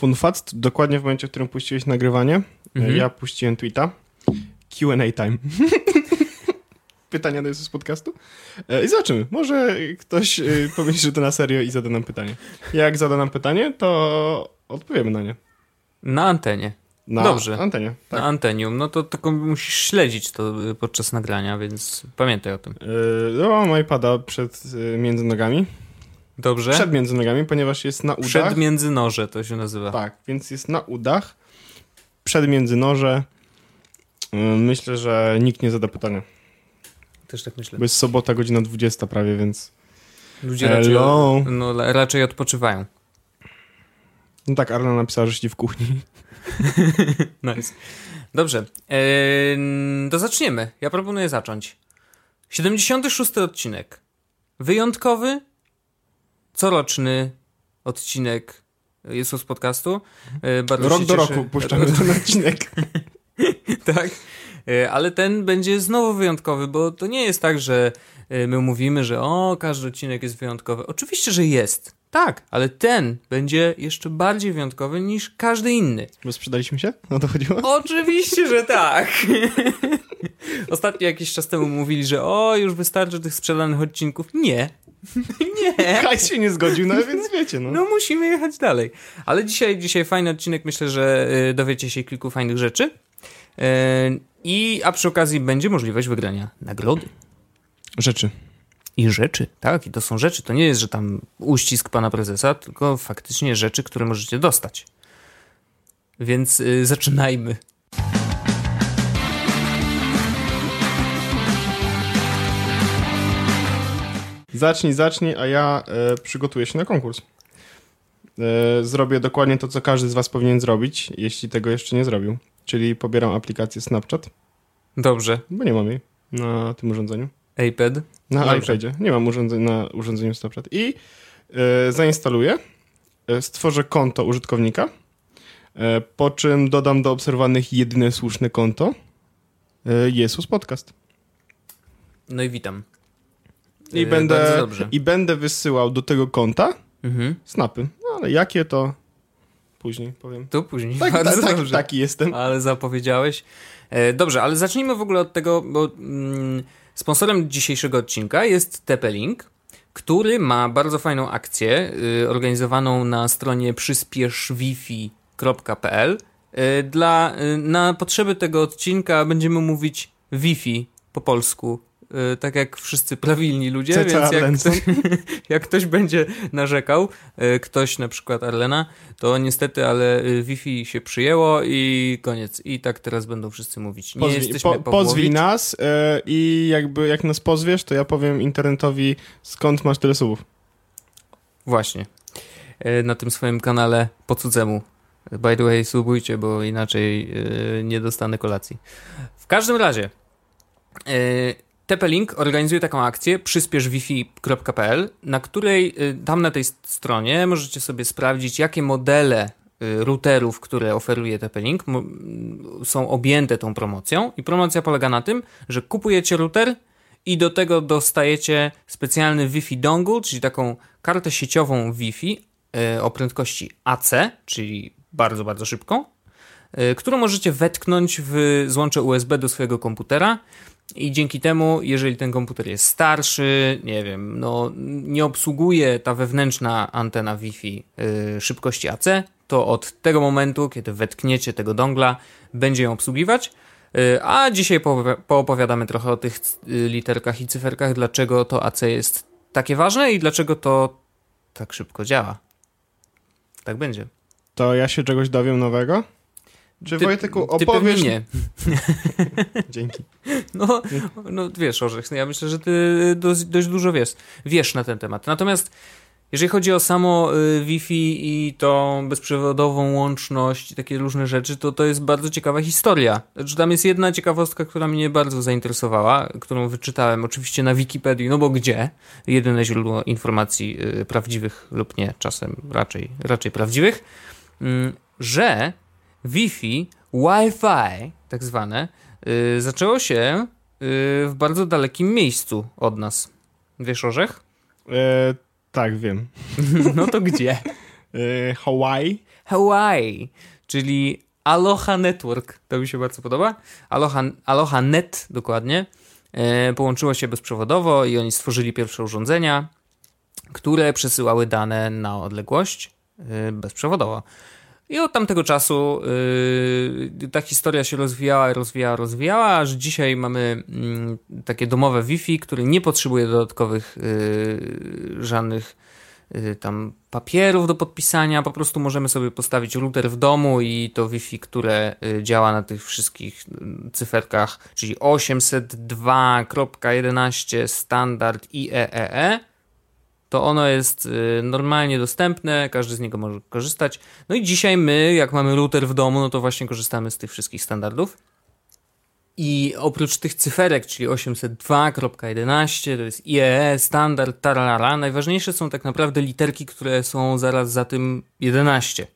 Fun fact, dokładnie w momencie, w którym puściłeś nagrywanie, mhm. ja puściłem tweeta. Q&A time. Pytania do z podcastu. E, I zobaczymy. Może ktoś e, pomyśli, że to na serio i zada nam pytanie. Jak zada nam pytanie, to odpowiemy na nie. Na antenie. Na Dobrze. antenie. Tak. Na antenium. No to tylko musisz śledzić to podczas nagrania, więc pamiętaj o tym. Yy, mam iPada przed między nogami. Dobrze. Przed między nogami, ponieważ jest na udach. Przed międzynoże to się nazywa. Tak, więc jest na udach. Przed międzynoże. Myślę, że nikt nie zada pytania. Też tak myślę. Bo jest sobota, godzina 20 prawie, więc... Ludzie raczej, no, raczej odpoczywają. No tak, Arla napisała, że siedzi w kuchni. nice. Dobrze. Eee, to zaczniemy. Ja proponuję zacząć. 76 odcinek. Wyjątkowy, coroczny odcinek Jesus Podcastu. Eee, bardzo Rok do roku puszczamy ten odcinek. tak. E, ale ten będzie znowu wyjątkowy, bo to nie jest tak, że e, my mówimy, że o, każdy odcinek jest wyjątkowy. Oczywiście, że jest. Tak, ale ten będzie jeszcze bardziej wyjątkowy niż każdy inny. Bo sprzedaliśmy się? No to chodziło? Oczywiście, że tak. Ostatnio jakiś czas temu mówili, że o, już wystarczy tych sprzedanych odcinków. Nie. Nie. Hajs się nie zgodził, no więc wiecie, no. No musimy jechać dalej. Ale dzisiaj, dzisiaj fajny odcinek, myślę, że y, dowiecie się kilku fajnych rzeczy. Y, i, a przy okazji będzie możliwość wygrania nagrody. Rzeczy. I rzeczy, tak, i to są rzeczy. To nie jest, że tam uścisk pana prezesa, tylko faktycznie rzeczy, które możecie dostać. Więc y, zaczynajmy. Zacznij, zacznij, a ja e, przygotuję się na konkurs. E, zrobię dokładnie to, co każdy z was powinien zrobić, jeśli tego jeszcze nie zrobił. Czyli pobieram aplikację Snapchat. Dobrze. Bo nie mam jej na tym urządzeniu. iPad? Na Dobrze. iPadzie. Nie mam urządzeń, na urządzeniu Snapchat. I y, zainstaluję, y, stworzę konto użytkownika, y, po czym dodam do obserwowanych jedyne słuszne konto Jesus Podcast. No i witam. I, będę, I będę wysyłał do tego konta mhm. snapy. No, ale jakie to później powiem. To później. Tak, Bardzo tak, dobrze. Taki jestem. Ale zapowiedziałeś. E, dobrze, ale zacznijmy w ogóle od tego, bo mm, sponsorem dzisiejszego odcinka jest TP-Link, który ma bardzo fajną akcję y, organizowaną na stronie przyspieszwifi.pl. Y, dla, y, na potrzeby tego odcinka będziemy mówić Wi-Fi po polsku, tak jak wszyscy prawilni ludzie, więc jak ktoś, jak ktoś, będzie narzekał, y, ktoś na przykład Arlena, to niestety, ale y, Wi-Fi się przyjęło i koniec. I tak teraz będą wszyscy mówić. Nie Pozwij, jesteśmy po, Pozwij nas yy, i jakby jak nas pozwiesz, to ja powiem internetowi skąd masz tyle słów. Właśnie. Yy, na tym swoim kanale po cudzemu. By the way, subujcie, bo inaczej yy, nie dostanę kolacji. W każdym razie TP-Link organizuje taką akcję przyspieszwifi.pl, na której y, tam na tej stronie możecie sobie sprawdzić, jakie modele y, routerów, które oferuje TP-Link są objęte tą promocją. I promocja polega na tym, że kupujecie router i do tego dostajecie specjalny Wi-Fi dongle, czyli taką kartę sieciową Wi-Fi y, o prędkości AC, czyli bardzo, bardzo szybką, którą możecie wetknąć w złącze USB do swojego komputera i dzięki temu, jeżeli ten komputer jest starszy, nie wiem, no nie obsługuje ta wewnętrzna antena Wi-Fi yy, szybkości AC, to od tego momentu, kiedy wetkniecie tego dongla, będzie ją obsługiwać. Yy, a dzisiaj poopowiadamy trochę o tych yy, literkach i cyferkach, dlaczego to AC jest takie ważne i dlaczego to tak szybko działa. Tak będzie. To ja się czegoś dowiem nowego? Czy ty, Wojteku opowiesz... Ty nie. Dzięki. No, no wiesz, Orzech, no ja myślę, że ty dość, dość, dużo wiesz, wiesz na ten temat. Natomiast jeżeli chodzi o samo y, Wi-Fi i tą bezprzewodową łączność i takie różne rzeczy, to to jest bardzo ciekawa historia. Znaczy, tam jest jedna ciekawostka, która mnie bardzo zainteresowała, którą wyczytałem oczywiście na Wikipedii, no bo gdzie? Jedyne źródło informacji y, prawdziwych lub nie, czasem raczej, raczej prawdziwych, mm, że Wi-Fi, Wi-Fi, tak zwane, yy, zaczęło się yy, w bardzo dalekim miejscu od nas. Wiesz, Orzech? E, tak, wiem. no to gdzie? E, Hawaii. Hawaii, czyli Aloha Network. To mi się bardzo podoba. Aloha, Aloha Net dokładnie. E, połączyło się bezprzewodowo i oni stworzyli pierwsze urządzenia, które przesyłały dane na odległość e, bezprzewodowo. I od tamtego czasu yy, ta historia się rozwijała, rozwijała, rozwijała, aż dzisiaj mamy yy, takie domowe Wi-Fi, które nie potrzebuje dodatkowych yy, żadnych y, tam papierów do podpisania. Po prostu możemy sobie postawić router w domu i to Wi-Fi, które y, działa na tych wszystkich y, cyferkach, czyli 802.11 standard IEEE to ono jest y, normalnie dostępne, każdy z niego może korzystać. No i dzisiaj my, jak mamy router w domu, no to właśnie korzystamy z tych wszystkich standardów. I oprócz tych cyferek, czyli 802.11, to jest IEE, standard, tarara, najważniejsze są tak naprawdę literki, które są zaraz za tym 11.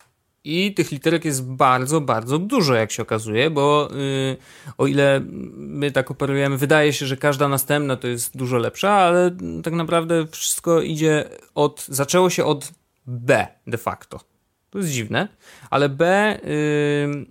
I tych literek jest bardzo, bardzo dużo, jak się okazuje, bo yy, o ile my tak operujemy, wydaje się, że każda następna to jest dużo lepsza, ale tak naprawdę wszystko idzie od. Zaczęło się od B de facto. To jest dziwne, ale B, yy,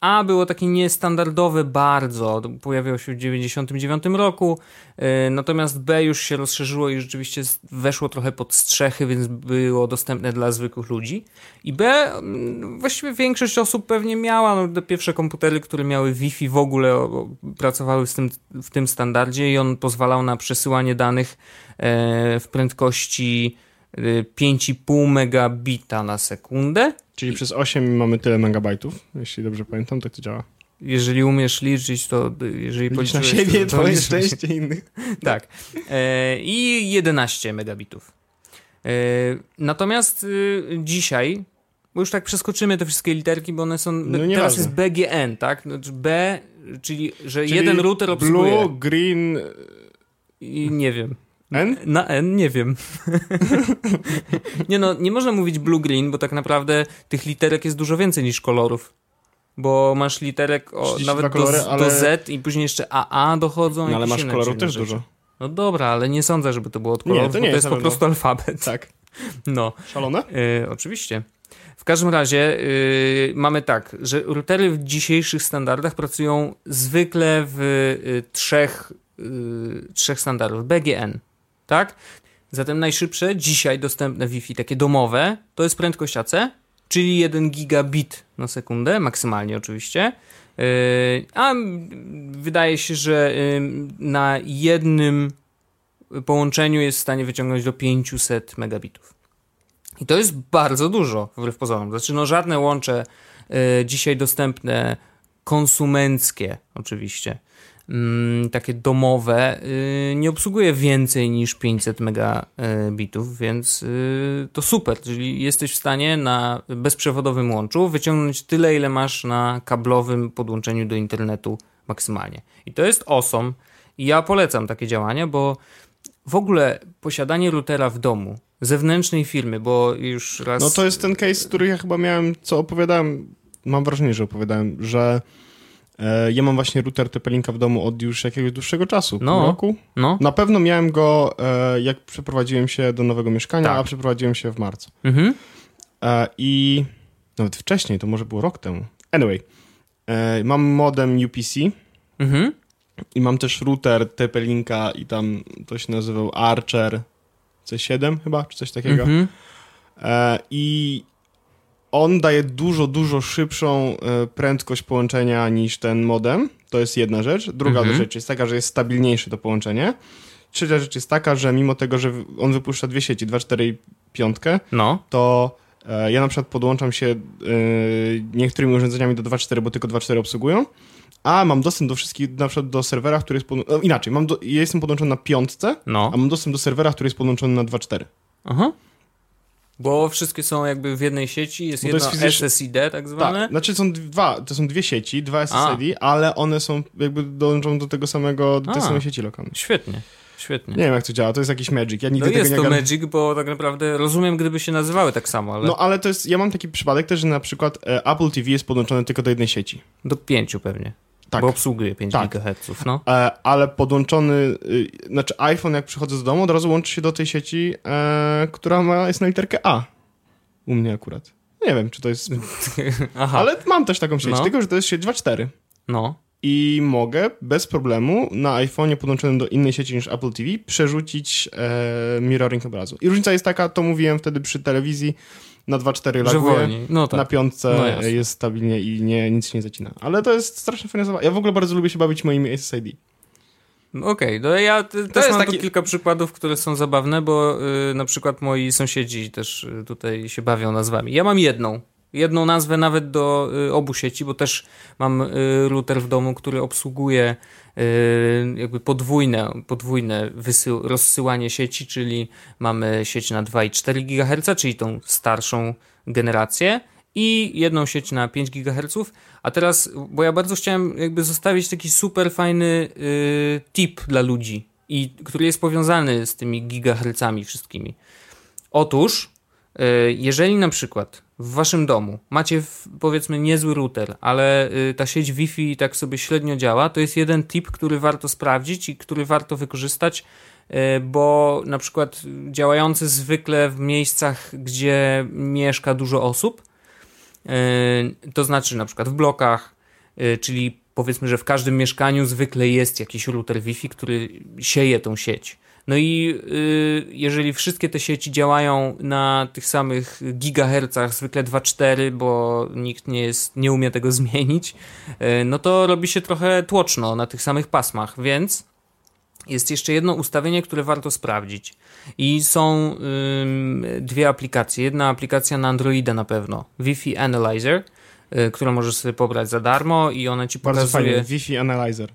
A było takie niestandardowe bardzo, pojawiło się w 1999 roku, yy, natomiast B już się rozszerzyło i rzeczywiście weszło trochę pod strzechy, więc było dostępne dla zwykłych ludzi. I B, yy, właściwie większość osób pewnie miała, no, te pierwsze komputery, które miały Wi-Fi w ogóle o, pracowały z tym, w tym standardzie i on pozwalał na przesyłanie danych yy, w prędkości 5,5 megabita na sekundę. Czyli przez 8 mamy tyle megabajtów, jeśli dobrze pamiętam, tak to działa. Jeżeli umiesz liczyć, to jeżeli Licz na siebie, to, twoje szczęście innych. tak. E, I 11 megabitów. E, natomiast e, dzisiaj, bo już tak przeskoczymy te wszystkie literki, bo one są. No teraz jest BGN, tak? Znaczy B, czyli że czyli jeden router obsługuje. Blue, green. I nie wiem. N? Na N nie wiem. nie no, nie można mówić blue-green, bo tak naprawdę tych literek jest dużo więcej niż kolorów. Bo masz literek o, nawet kolory, do, ale... do, Z i później jeszcze AA dochodzą. No ale masz kolorów też rzeczy. dużo. No dobra, ale nie sądzę, żeby to było od kolorów, nie, to nie bo to jest, jest po prostu alfabet. Tak. No. Szalone? Y, oczywiście. W każdym razie yy, mamy tak, że routery w dzisiejszych standardach pracują zwykle w y, trzech, y, trzech standardach. BGN, tak? Zatem najszybsze dzisiaj dostępne Wi-Fi, takie domowe, to jest prędkość AC, czyli 1 gigabit na sekundę, maksymalnie oczywiście. Yy, a wydaje się, że yy, na jednym połączeniu jest w stanie wyciągnąć do 500 megabitów. I to jest bardzo dużo, wbrew pozorom. Znaczy, no żadne łącze yy, dzisiaj dostępne, konsumenckie oczywiście, takie domowe y, nie obsługuje więcej niż 500 megabitów, więc y, to super, czyli jesteś w stanie na bezprzewodowym łączu wyciągnąć tyle, ile masz na kablowym podłączeniu do internetu maksymalnie. I to jest awesome. I ja polecam takie działania, bo w ogóle posiadanie routera w domu, zewnętrznej firmy, bo już raz... No to jest ten case, który ja chyba miałem, co opowiadałem, mam wrażenie, że opowiadałem, że ja mam właśnie router TP-Linka w domu od już jakiegoś dłuższego czasu, no, roku. No. Na pewno miałem go, e, jak przeprowadziłem się do nowego mieszkania, tak. a przeprowadziłem się w marcu. Mhm. E, I nawet wcześniej, to może było rok temu. Anyway, mam modem UPC mhm. i mam też router TP-Linka i tam to się nazywał Archer C7 chyba, czy coś takiego. Mhm. I on daje dużo, dużo szybszą e, prędkość połączenia niż ten modem. To jest jedna rzecz. Druga mhm. rzecz jest taka, że jest stabilniejsze to połączenie. Trzecia rzecz jest taka, że mimo tego, że on wypuszcza dwie sieci, 2, 4 i 5, no. to e, ja na przykład podłączam się e, niektórymi urządzeniami do 2.4, bo tylko 2.4 obsługują, a mam dostęp do wszystkich, na przykład do serwera, który jest podłączony, inaczej, mam do, ja jestem podłączony na piątce, no. a mam dostęp do serwera, który jest podłączony na 2.4. Aha. Bo wszystkie są jakby w jednej sieci, jest jedno jest. SSID tak zwane. Tak, znaczy są dwa, to są dwie sieci, dwa SSID, A. ale one są jakby dążą do tego samego, do tej samej sieci lokalnej. Świetnie. Świetnie. Nie wiem, jak to działa, to jest jakiś Magic. Ja nigdy no tego jest nie to Magic, bo tak naprawdę rozumiem, gdyby się nazywały tak samo, ale... No, ale to jest, ja mam taki przypadek też, że na przykład e, Apple TV jest podłączone tylko do jednej sieci. Do pięciu pewnie. Tak. Bo obsługuje 5 tak. GHz, no. E, ale podłączony, y, znaczy iPhone jak przychodzę z domu, od razu łączy się do tej sieci, e, która ma, jest na literkę A. U mnie akurat. Nie wiem, czy to jest... Ale mam też taką sieć, no. tylko że to jest sieć 2.4. No. I mogę bez problemu na iPhone'ie podłączonym do innej sieci niż Apple TV przerzucić e, mirroring obrazu. I różnica jest taka, to mówiłem wtedy przy telewizji, na 2.4 laguje, no tak. na piątce no jest stabilnie i nie, nic się nie zacina. Ale to jest strasznie fajna zabawa. Ja w ogóle bardzo lubię się bawić moimi SSID. Okej, okay, no ja też mam taki... tu kilka przykładów, które są zabawne, bo y, na przykład moi sąsiedzi też y, tutaj się bawią nazwami. Ja mam jedną, jedną nazwę nawet do y, obu sieci, bo też mam y, router w domu, który obsługuje y, jakby podwójne, podwójne wysył, rozsyłanie sieci, czyli mamy sieć na 2,4 GHz, czyli tą starszą generację i jedną sieć na 5 GHz, a teraz, bo ja bardzo chciałem jakby zostawić taki super fajny tip dla ludzi, i, który jest powiązany z tymi gigahercami wszystkimi. Otóż, jeżeli na przykład w waszym domu macie powiedzmy niezły router, ale y, ta sieć Wi-Fi tak sobie średnio działa, to jest jeden tip, który warto sprawdzić i który warto wykorzystać, y, bo na przykład działający zwykle w miejscach, gdzie mieszka dużo osób, y, to znaczy na przykład w blokach, czyli powiedzmy, że w każdym mieszkaniu zwykle jest jakiś router Wi-Fi, który sieje tą sieć. No i y, jeżeli wszystkie te sieci działają na tych samych gigahercach, zwykle 2.4, bo nikt nie, jest, nie umie tego zmienić, y, no to robi się trochę tłoczno na tych samych pasmach, więc jest jeszcze jedno ustawienie, które warto sprawdzić. I są dwie aplikacje. Jedna aplikacja na Androida na pewno, Wi-Fi Analyzer, y, którą możesz sobie pobrać za darmo i ona ci pokazuje... Bardzo fajnie, Wi-Fi Analyzer.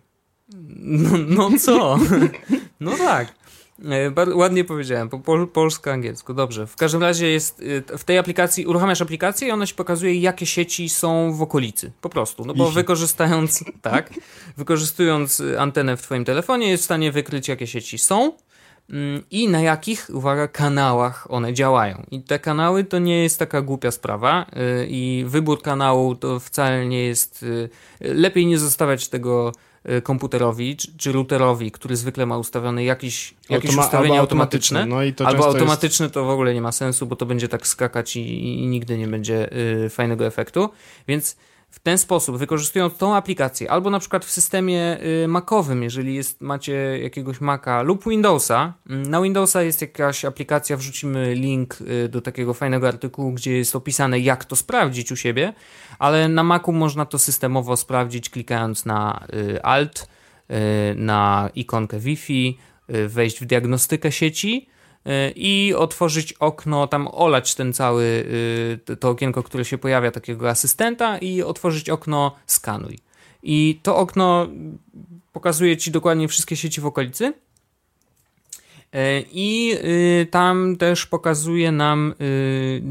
No, no co? No tak. E, ładnie powiedziałem, po pol, polsko-angielsku, dobrze. W każdym razie jest e, w tej aplikacji, uruchamiasz aplikację i ona ci pokazuje, jakie sieci są w okolicy. Po prostu. No bo wykorzystając, tak, wykorzystując antenę w twoim telefonie, jest w stanie wykryć, jakie sieci są mm, i na jakich, uwaga, kanałach one działają. I te kanały to nie jest taka głupia sprawa e, i wybór kanału to wcale nie jest... Lepiej nie zostawiać tego komputerowi czy, czy routerowi, który zwykle ma ustawione jakiś, jakieś Automa ustawienie automatyczne, automatyczne. No albo automatyczne jest... to w ogóle nie ma sensu, bo to będzie tak skakać i, i nigdy nie będzie y, fajnego efektu. Więc w ten sposób, wykorzystując tą aplikację, albo na przykład w systemie y, Macowym, jeżeli jest, macie jakiegoś Maca lub Windowsa, mm, na Windowsa jest jakaś aplikacja, wrzucimy link y, do takiego fajnego artykułu, gdzie jest opisane, jak to sprawdzić u siebie, ale na Macu można to systemowo sprawdzić, klikając na y, Alt, na ikonkę Wi-Fi, wejść w diagnostykę sieci i otworzyć okno, tam olać ten cały, y, to okienko, które się pojawia, takiego asystenta i otworzyć okno skanuj. I to okno pokazuje ci dokładnie wszystkie sieci w okolicy. E, I y, tam też pokazuje nam y,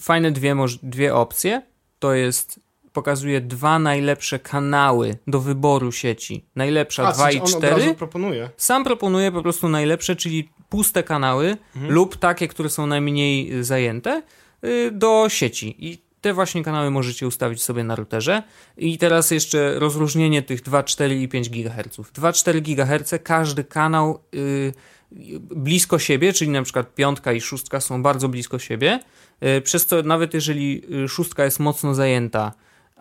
fajne dwie, dwie opcje. To jest pokazuje dwa najlepsze kanały do wyboru sieci. Najlepsza 2 i 4. proponuje. Sam proponuje po prostu najlepsze, czyli puste kanały mhm. lub takie, które są najmniej zajęte y, do sieci. I te właśnie kanały możecie ustawić sobie na routerze. I teraz jeszcze rozróżnienie tych 2, 4 i 5 GHz. 2, 4 GHz, każdy kanał yy, blisko siebie, czyli na przykład piątka i szóstka są bardzo blisko siebie, yy, przez co nawet jeżeli y, szóstka jest mocno zajęta,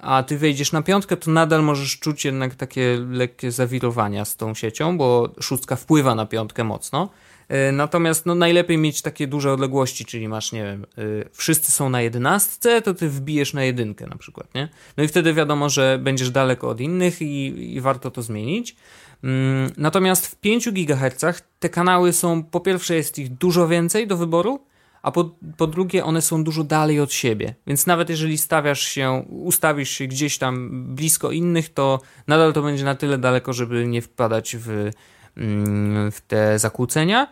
a ty wejdziesz na piątkę, to nadal możesz czuć jednak takie lekkie zawirowania z tą siecią, bo szóstka wpływa na piątkę mocno. E, natomiast no, najlepiej mieć takie duże odległości, czyli masz, nie wiem, y, wszyscy są na jedenastce, to ty wbijesz na jedynkę na przykład, nie? No i wtedy wiadomo, że będziesz daleko od innych i, i warto to zmienić. Mm, natomiast w 5 GHz te kanały są, po pierwsze jest ich dużo więcej do wyboru, a po, po drugie one są dużo dalej od siebie. Więc nawet jeżeli stawiasz się, ustawisz się gdzieś tam blisko innych, to nadal to będzie na tyle daleko, żeby nie wpadać w Mm, w te zakłócenia.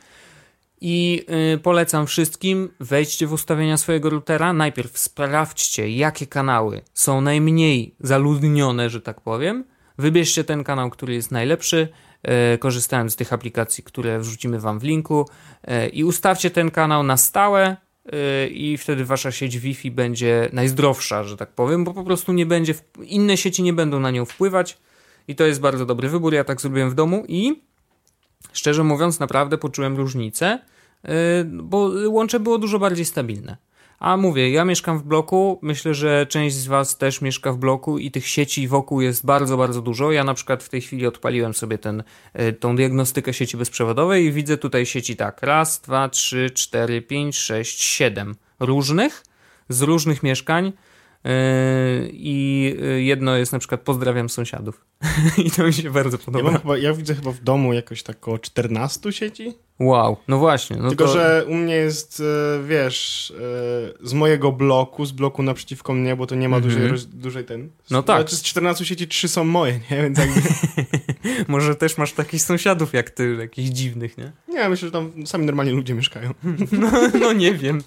I y, polecam wszystkim, wejdźcie w ustawienia swojego routera. Najpierw sprawdźcie, jakie kanały są najmniej zaludnione, że tak powiem. Wybierzcie ten kanał, który jest najlepszy, y, korzystając z tych aplikacji, które wrzucimy Wam w linku, y, i ustawcie ten kanał na stałe. I wtedy wasza sieć Wi-Fi będzie najzdrowsza, że tak powiem, bo po prostu nie będzie, inne sieci nie będą na nią wpływać. I to jest bardzo dobry wybór. Ja tak zrobiłem w domu i Szczerze mówiąc, naprawdę poczułem różnicę, bo łącze było dużo bardziej stabilne. A mówię, ja mieszkam w bloku, myślę, że część z Was też mieszka w bloku i tych sieci wokół jest bardzo, bardzo dużo. Ja na przykład w tej chwili odpaliłem sobie ten, e, tą diagnostykę sieci bezprzewodowej i widzę tutaj sieci tak, raz, dwa, trzy, cztery, pięć, sześć, siedem różnych, z różnych mieszkań I yy, jedno jest na przykład pozdrawiam sąsiadów. I to mi się bardzo podoba. Ja, chyba, ja, widzę chyba w domu jakoś tak około 14 sieci. Wow, no właśnie. No Tylko, to... że u mnie jest, e, wiesz, e, z mojego bloku, z bloku naprzeciwko mnie, bo to nie ma mm -hmm. dużej, dużej ten. No tak. Znaczy z 14 sieci 3 są moje, nie? Więc jakby... Może też masz takich sąsiadów jak ty, jakichś dziwnych, nie? Nie, myślę, że tam sami normalnie ludzie mieszkają. no, no nie wiem.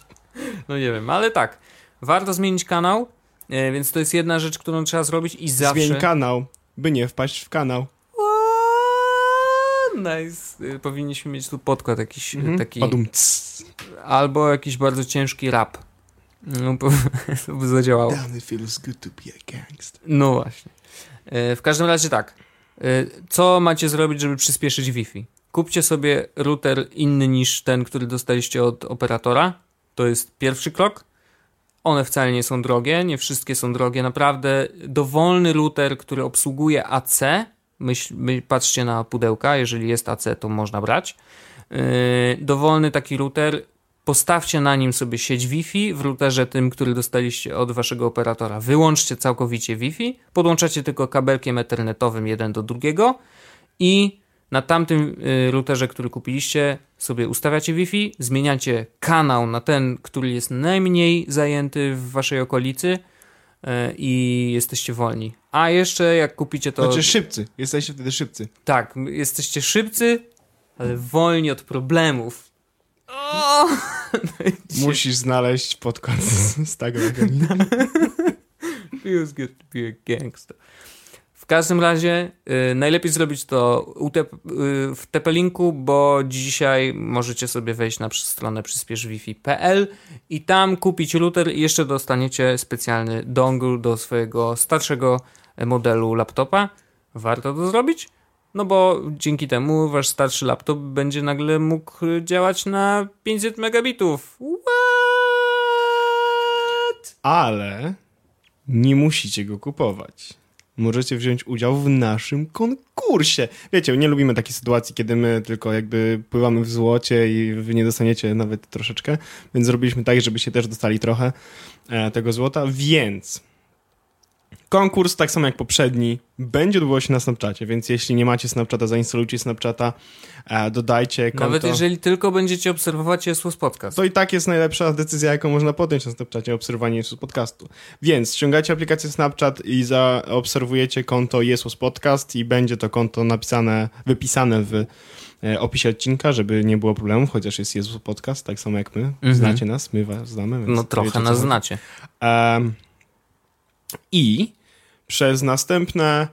No nie wiem, ale tak. Warto zmienić kanał więc to jest jedna rzecz, którą trzeba zrobić i zawsze... Zmień kanał, by nie wpaść w kanał. Nice. E, powinniśmy mieć tu podkład jakiś mm -hmm. taki... Albo jakiś bardzo ciężki rap. No, to by zadziałało. Damn, it feels good to be a gangster. No właśnie. E, w każdym razie tak. Co macie zrobić, żeby przyspieszyć Wi-Fi? Kupcie sobie router inny niż ten, który dostaliście od operatora. To jest pierwszy krok. One wcale nie są drogie, nie wszystkie są drogie. Naprawdę dowolny router, który obsługuje AC, myśl, my, patrzcie na pudełka, jeżeli jest AC, to można brać. Yy, dowolny taki router, postawcie na nim sobie sieć Wi-Fi w routerze tym, który dostaliście od waszego operatora. Wyłączcie całkowicie Wi-Fi, podłączacie tylko kabelkiem ethernetowym jeden do drugiego i na tamtym y, routerze, który kupiliście, sobie ustawiacie Wi-Fi, zmieniacie kanał na ten, który jest najmniej zajęty w waszej okolicy y, i jesteście wolni. A jeszcze jak kupicie to... Znaczy szybcy, jesteście wtedy szybcy. Tak, jesteście szybcy, ale wolni od problemów. O! Musisz znaleźć podkład z, tego. Feels good to be a gangster każdym razie y, najlepiej zrobić to y, w TP-Linku, bo dzisiaj możecie sobie wejść na stronę przyspieszwifi.pl i tam kupić router i jeszcze dostaniecie specjalny dongle do swojego starszego modelu laptopa. Warto to zrobić? No bo dzięki temu wasz starszy laptop będzie nagle mógł działać na 500 megabitów. What? Ale nie musicie go kupować możecie wziąć udział w naszym konkursie. Wiecie, nie lubimy takiej sytuacji, kiedy my tylko jakby pływamy w złocie i wy nie dostaniecie nawet troszeczkę, więc zrobiliśmy tak, żebyście też dostali trochę e, tego złota, więc Konkurs, tak samo jak poprzedni, będzie odbywał się na Snapchacie, więc jeśli nie macie Snapchata, zainstalujcie Snapchata, e, dodajcie konto. Nawet jeżeli tylko będziecie obserwować Jesus Podcast. To i tak jest najlepsza decyzja, jaką można podjąć na Snapchacie, obserwowanie Jesus Podcastu. Więc ściągacie aplikację Snapchat i zaobserwujecie konto Jesus Podcast i będzie to konto napisane, wypisane w e, opisie odcinka, żeby nie było problemów, chociaż jest Jesus Podcast, tak samo jak my. Mhm. Znacie nas, my was znamy. no trochę nas znacie. Um, I przez następne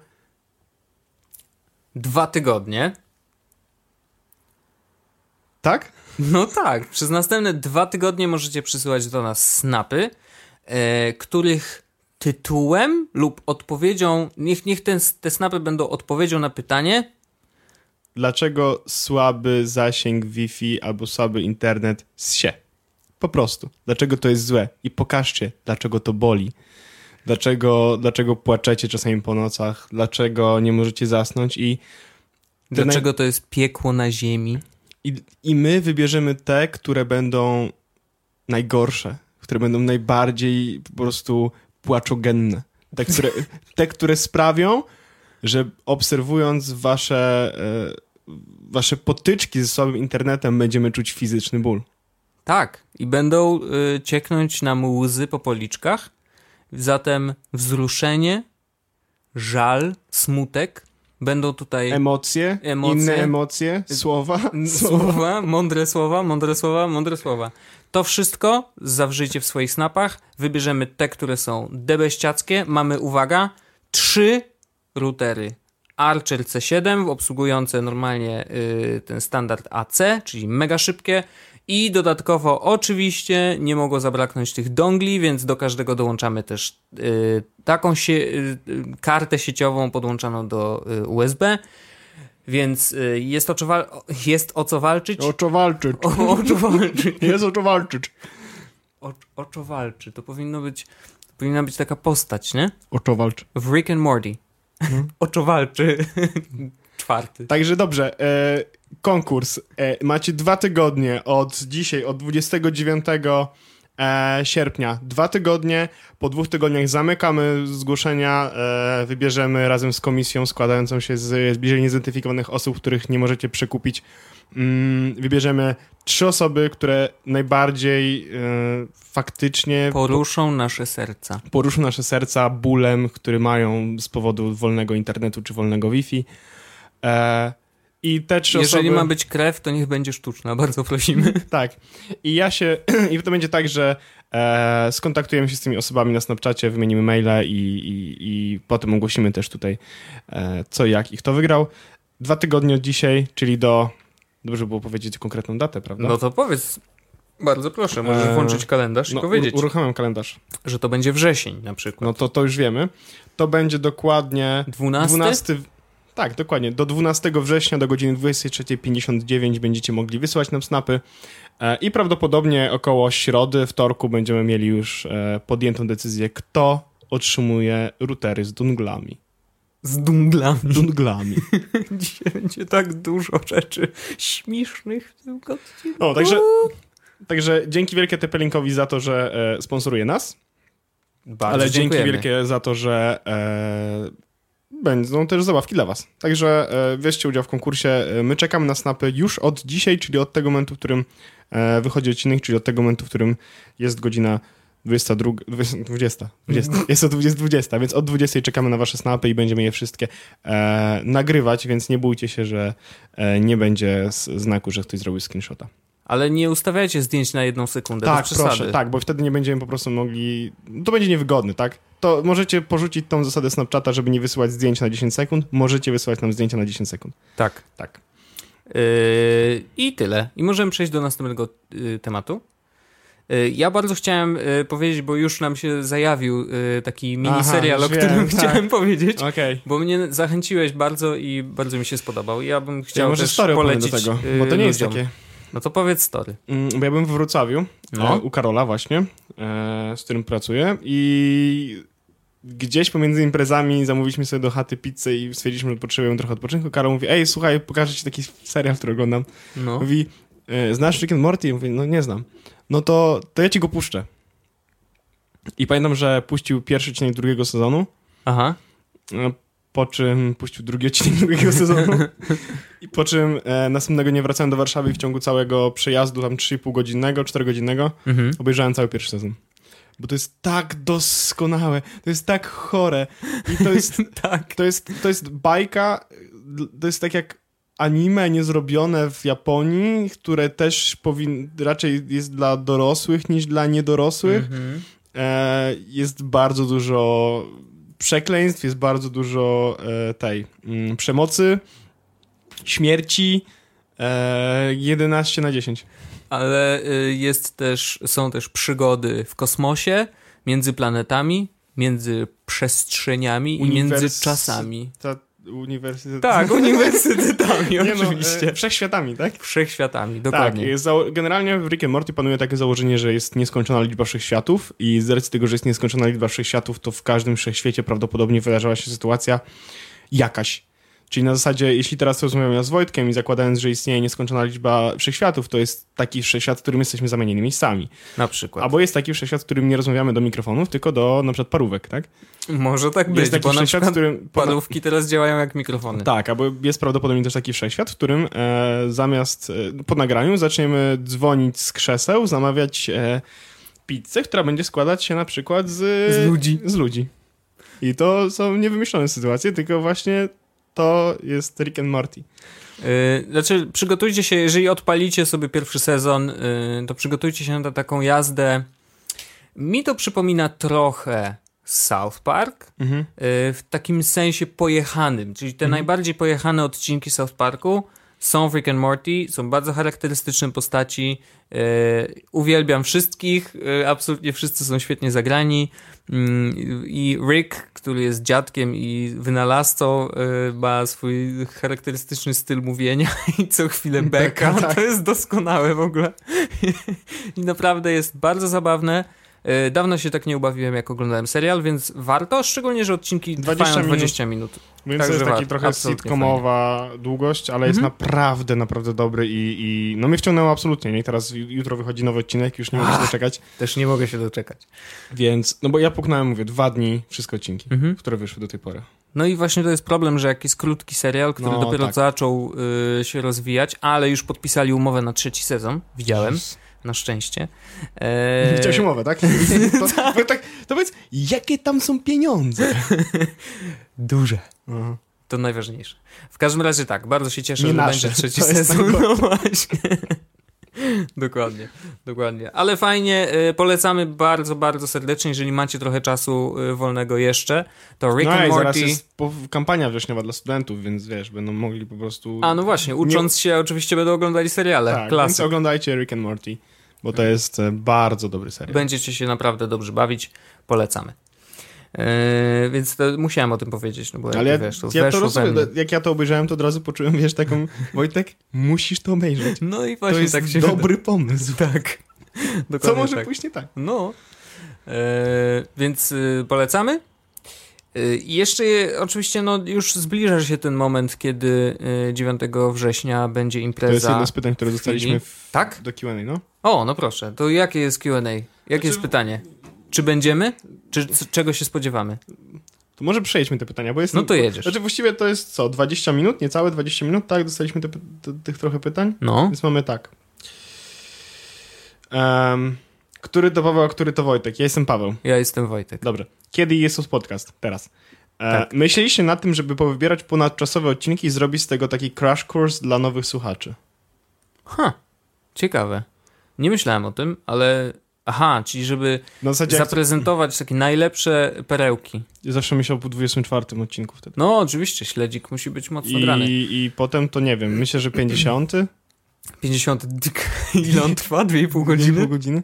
dwa tygodnie. Tak? No tak, przez następne dwa tygodnie możecie przysyłać do nas snapy, e, których tytułem lub odpowiedzią, niech, niech ten, te snapy będą odpowiedzią na pytanie. Dlaczego słaby zasięg Wi-Fi albo słaby internet się? Po prostu. Dlaczego to jest złe? I pokażcie, dlaczego to boli. Dlaczego, dlaczego płaczecie czasami po nocach? Dlaczego nie możecie zasnąć? I dlaczego to jest piekło na ziemi? I, I my wybierzemy te, które będą najgorsze, które będą najbardziej po prostu płaczogenne. Te, które, te, które sprawią, że obserwując wasze, e, wasze potyczki ze słabym internetem, będziemy czuć fizyczny ból. Tak, i będą y, cieknąć nam łzy po policzkach, Zatem wzruszenie, żal, smutek będą tutaj. Emocje, emocje inne emocje, słowa, słowa, mądre słowa, mądre słowa, mądre słowa. To wszystko zawrzyjcie w swoich snapach. Wybierzemy te, które są debeściackie. Mamy, uwaga, trzy routery. Archer C7 obsługujące normalnie y, ten standard AC, czyli mega szybkie i dodatkowo oczywiście nie mogło zabraknąć tych dongli, więc do każdego dołączamy też y, taką sie y, kartę sieciową podłączoną do y, USB. Więc y, jest, o jest o co walczyć. O co walczyć. O, o co walczyć. jest o co walczyć. oczowalczy. To powinno być, powinna być taka postać, nie? Oczowalczy. W Rick and Morty. Hmm. Oczowalczy. Czwarty. Także dobrze. E, konkurs. E, macie dwa tygodnie od dzisiaj, od 29 e, sierpnia. Dwa tygodnie. Po dwóch tygodniach zamykamy zgłoszenia. E, wybierzemy razem z komisją składającą się z bliżej niezidentyfikowanych osób, których nie możecie przekupić. Mm, wybierzemy trzy osoby, które najbardziej faktycznie poruszą nasze serca. Poruszą nasze serca bólem, który mają z powodu wolnego internetu czy wolnego Wi-Fi. E, I te trzy Jeżeli osoby... ma być krew, to niech będzie sztuczna, bardzo prosimy. tak. I ja się. I to będzie tak, że e, skontaktujemy się z tymi osobami na Snapchacie, wymienimy maile i, i, i potem ogłosimy też tutaj e, co, jak i kto wygrał. Dwa tygodnie od dzisiaj, czyli do. Dobrze było powiedzieć konkretną datę, prawda? No to powiedz. Bardzo proszę, możesz e, włączyć kalendarz no, i powiedzieć. Uruchamiam kalendarz. Że to będzie wrzesień na przykład. No to, to już wiemy. To będzie dokładnie 12? 12 tak, dokładnie. Do 12 września do godziny 23.59 będziecie mogli wysyłać nam snapy e, i prawdopodobnie około środy, wtorku będziemy mieli już e, podjętą decyzję, kto otrzymuje routery z dunglami. Z dunglami. Dunglami. Dzisiaj będzie tak dużo rzeczy śmiesznych w tym odcinku. No, także, także dzięki wielkie Tepelinkowi za to, że e, sponsoruje nas. Bardzo ale dzięki wielkie za to, że e, będą też zabawki dla was. Także e, weźcie udział w konkursie. E, my czekamy na snapy już od dzisiaj, czyli od tego momentu, w którym e, wychodzi odcinek, czyli od tego momentu, w którym jest godzina 22, 20, 20, 20. Jest to 20, 20, więc od 20 czekamy na wasze snapy i będziemy je wszystkie e, nagrywać, więc nie bójcie się, że nie będzie znaku, że ktoś zrobił screenshota. Ale nie ustawiajcie zdjęć na jedną sekundę. Tak, proszę, tak, bo wtedy nie będziemy po prostu mogli. To będzie niewygodny, tak? To możecie porzucić tą zasadę Snapchata, żeby nie wysyłać zdjęć na 10 sekund. Możecie wysyłać nam zdjęcia na 10 sekund. Tak. Tak. Yy, I tyle. I możemy przejść do następnego yy, tematu. Yy, ja bardzo chciałem yy, powiedzieć, bo już nam się zajawił yy, taki miniserial, o którym wiem, chciałem tak. powiedzieć. Okay. Bo mnie zachęciłeś bardzo i bardzo mi się spodobał. Ja bym chciał ja może też polecić do tego, bo to nie jest takie no to powiedz story. Mm, ja byłem w Wrocławiu, no. e, u Karola właśnie, e, z którym pracuję i gdzieś pomiędzy imprezami zamówiliśmy sobie do chaty pizzę i stwierdziliśmy, że potrzebujemy trochę odpoczynku. Karol mówi, ej, słuchaj, pokażę ci taki serial, który oglądam. No. Mówi, e, znasz Rick and Morty? Mówi, no nie znam. No to, to ja ci go puszczę. I pamiętam, że puścił pierwszy odcinek drugiego sezonu. Aha. Po czym puścił drugi odcinek drugiego sezonu i po czym e, następnego nie wracałem do Warszawy i w ciągu całego przejazdu, tam 3,5 godzinnego, 4 godzinnego, mhm. obejrzałem cały pierwszy sezon. Bo to jest tak doskonałe, to jest tak chore i to jest, tak. to jest, to jest bajka, to jest tak jak anime niezrobione w Japonii, które też powin, raczej jest dla dorosłych niż dla niedorosłych. Mhm. E, jest bardzo dużo przekleństw, jest bardzo dużo e, tej mm, przemocy, śmierci. E, 11 na 10. Ale y, jest też, są też przygody w kosmosie, między planetami, między przestrzeniami i między czasami. Ta, uniwersytet... Tak, uniwersytetami, Nie no, oczywiście. No, wszechświatami, tak? Wszechświatami, dokładnie. Tak, generalnie w Rick and Morty panuje takie założenie, że jest nieskończona liczba wszechświatów i z racji tego, że jest nieskończona liczba wszechświatów, to w każdym wszechświecie prawdopodobnie wydarzała się sytuacja jakaś Czyli na zasadzie, jeśli teraz rozmawiamy z Wojtkiem i zakładając, że istnieje nieskończona liczba wszechświatów, to jest taki wszechświat, w którym jesteśmy zamienieni miejscami. Na przykład. Albo jest taki wszechświat, w którym nie rozmawiamy do mikrofonów, tylko do na przykład parówek, tak? Może tak być, jest taki bo wszechświat, w którym... parówki teraz działają jak mikrofony. Tak, albo jest prawdopodobnie też taki wszechświat, w którym e, zamiast e, po nagraniu zaczniemy dzwonić z krzeseł, zamawiać e, pizzę, która będzie składać się na przykład z... Z ludzi. Z ludzi. I to są niewymyślone sytuacje, tylko właśnie to jest Rick and Morty. Yy, znaczy, przygotujcie się, jeżeli odpalicie sobie pierwszy sezon, yy, to przygotujcie się na taką jazdę. Mi to przypomina trochę South Park, mhm. yy, w takim sensie pojechanym, czyli te mhm. najbardziej pojechane odcinki South Parku są w Rick and Morty, są bardzo charakterystyczne postaci. E, uwielbiam wszystkich, e, absolutnie wszyscy są świetnie zagrani. Mm, I Rick, który jest dziadkiem i wynalazcą, e, ma swój charakterystyczny styl mówienia i co chwilę beka. tak. To jest doskonałe w ogóle. I naprawdę jest bardzo zabawne. E, Dawno się tak nie ubawiłem, jak oglądałem serial, więc warto, szczególnie, że odcinki 20 trwają minut. 20 minut. Więc Także to jest taki trochę sitcomowa długość, ale jest Mhm. naprawdę, naprawdę dobry i, i no mnie wciągnęło absolutnie. Nie? Teraz ju- jutro wychodzi nowy odcinek, już nie mogę się doczekać. Też nie mogę się doczekać. Więc, no bo ja puknąłem, mówię, dwa dni wszystkie odcinki, Mhm. które wyszły do tej pory. No i właśnie to jest problem, że jak jest krótki serial, który No, dopiero tak. zaczął y, się rozwijać, ale już podpisali umowę na trzeci sezon, widziałem, na szczęście. E, Chciałeś umowę, tak? To, bo tak? To powiedz, jakie tam są pieniądze? Duże. Aha. To najważniejsze. W każdym razie tak, bardzo się cieszę, Nie że nasze. będzie trzeci sezon. No właśnie. dokładnie, dokładnie. Ale fajnie, y, polecamy bardzo, bardzo serdecznie, jeżeli macie trochę czasu y, wolnego jeszcze, to Rick no and i zaraz Morty... jest kampania wrześniowa dla studentów, więc wiesz, będą mogli po prostu... A no właśnie, ucząc się oczywiście będą oglądali seriale. tak, więc Klasyk. oglądajcie Rick and Morty, bo to jest e, bardzo dobry serial. Będziecie się naprawdę dobrze bawić. Polecamy. Yy, więc to musiałem o tym powiedzieć, no bo Ale ja, jakby, wiesz, to ja to rozumiem, jak ja to obejrzałem, to od razu poczułem, wiesz, taką, Wojtek, musisz to obejrzeć. No i To właśnie jest tak się dobry pomysł. Tak. Co Dokładnie może tak. pójść nie tak? No. Yy, więc yy, polecamy. I jeszcze je- oczywiście no, już zbliża się ten moment, kiedy yy, 9 września będzie impreza. To jest jedno z pytań, które dostaliśmy w, Tak? do Q&A, no. O, no proszę. To jakie jest Q&A? Jakie Znaczy- jest pytanie? Czy będziemy? Czy czego się spodziewamy? To może przejdźmy te pytania, bo jest... No to jedziesz. Znaczy właściwie to jest co, 20 minut, niecałe 20 minut, tak? Dostaliśmy te, tych trochę pytań, No. więc mamy tak. Em, który to Paweł, a który to Wojtek? Ja jestem Paweł. Ja jestem Wojtek. Dobrze. Kiedy jest podcast? Teraz. E, Tak. Myśleliście nad tym, żeby powybierać ponadczasowe odcinki i zrobić z tego taki crash course dla nowych słuchaczy. Ha, ciekawe. Nie myślałem o tym, ale. Aha, czyli żeby Na zasadzie jak zaprezentować takie najlepsze perełki. zawsze myślał po 24 odcinku wtedy. No, oczywiście, śledzik musi być mocno grany. I, I potem to nie wiem, myślę, że 50. 50. Ile on trwa? 2,5 Pół godziny? godziny.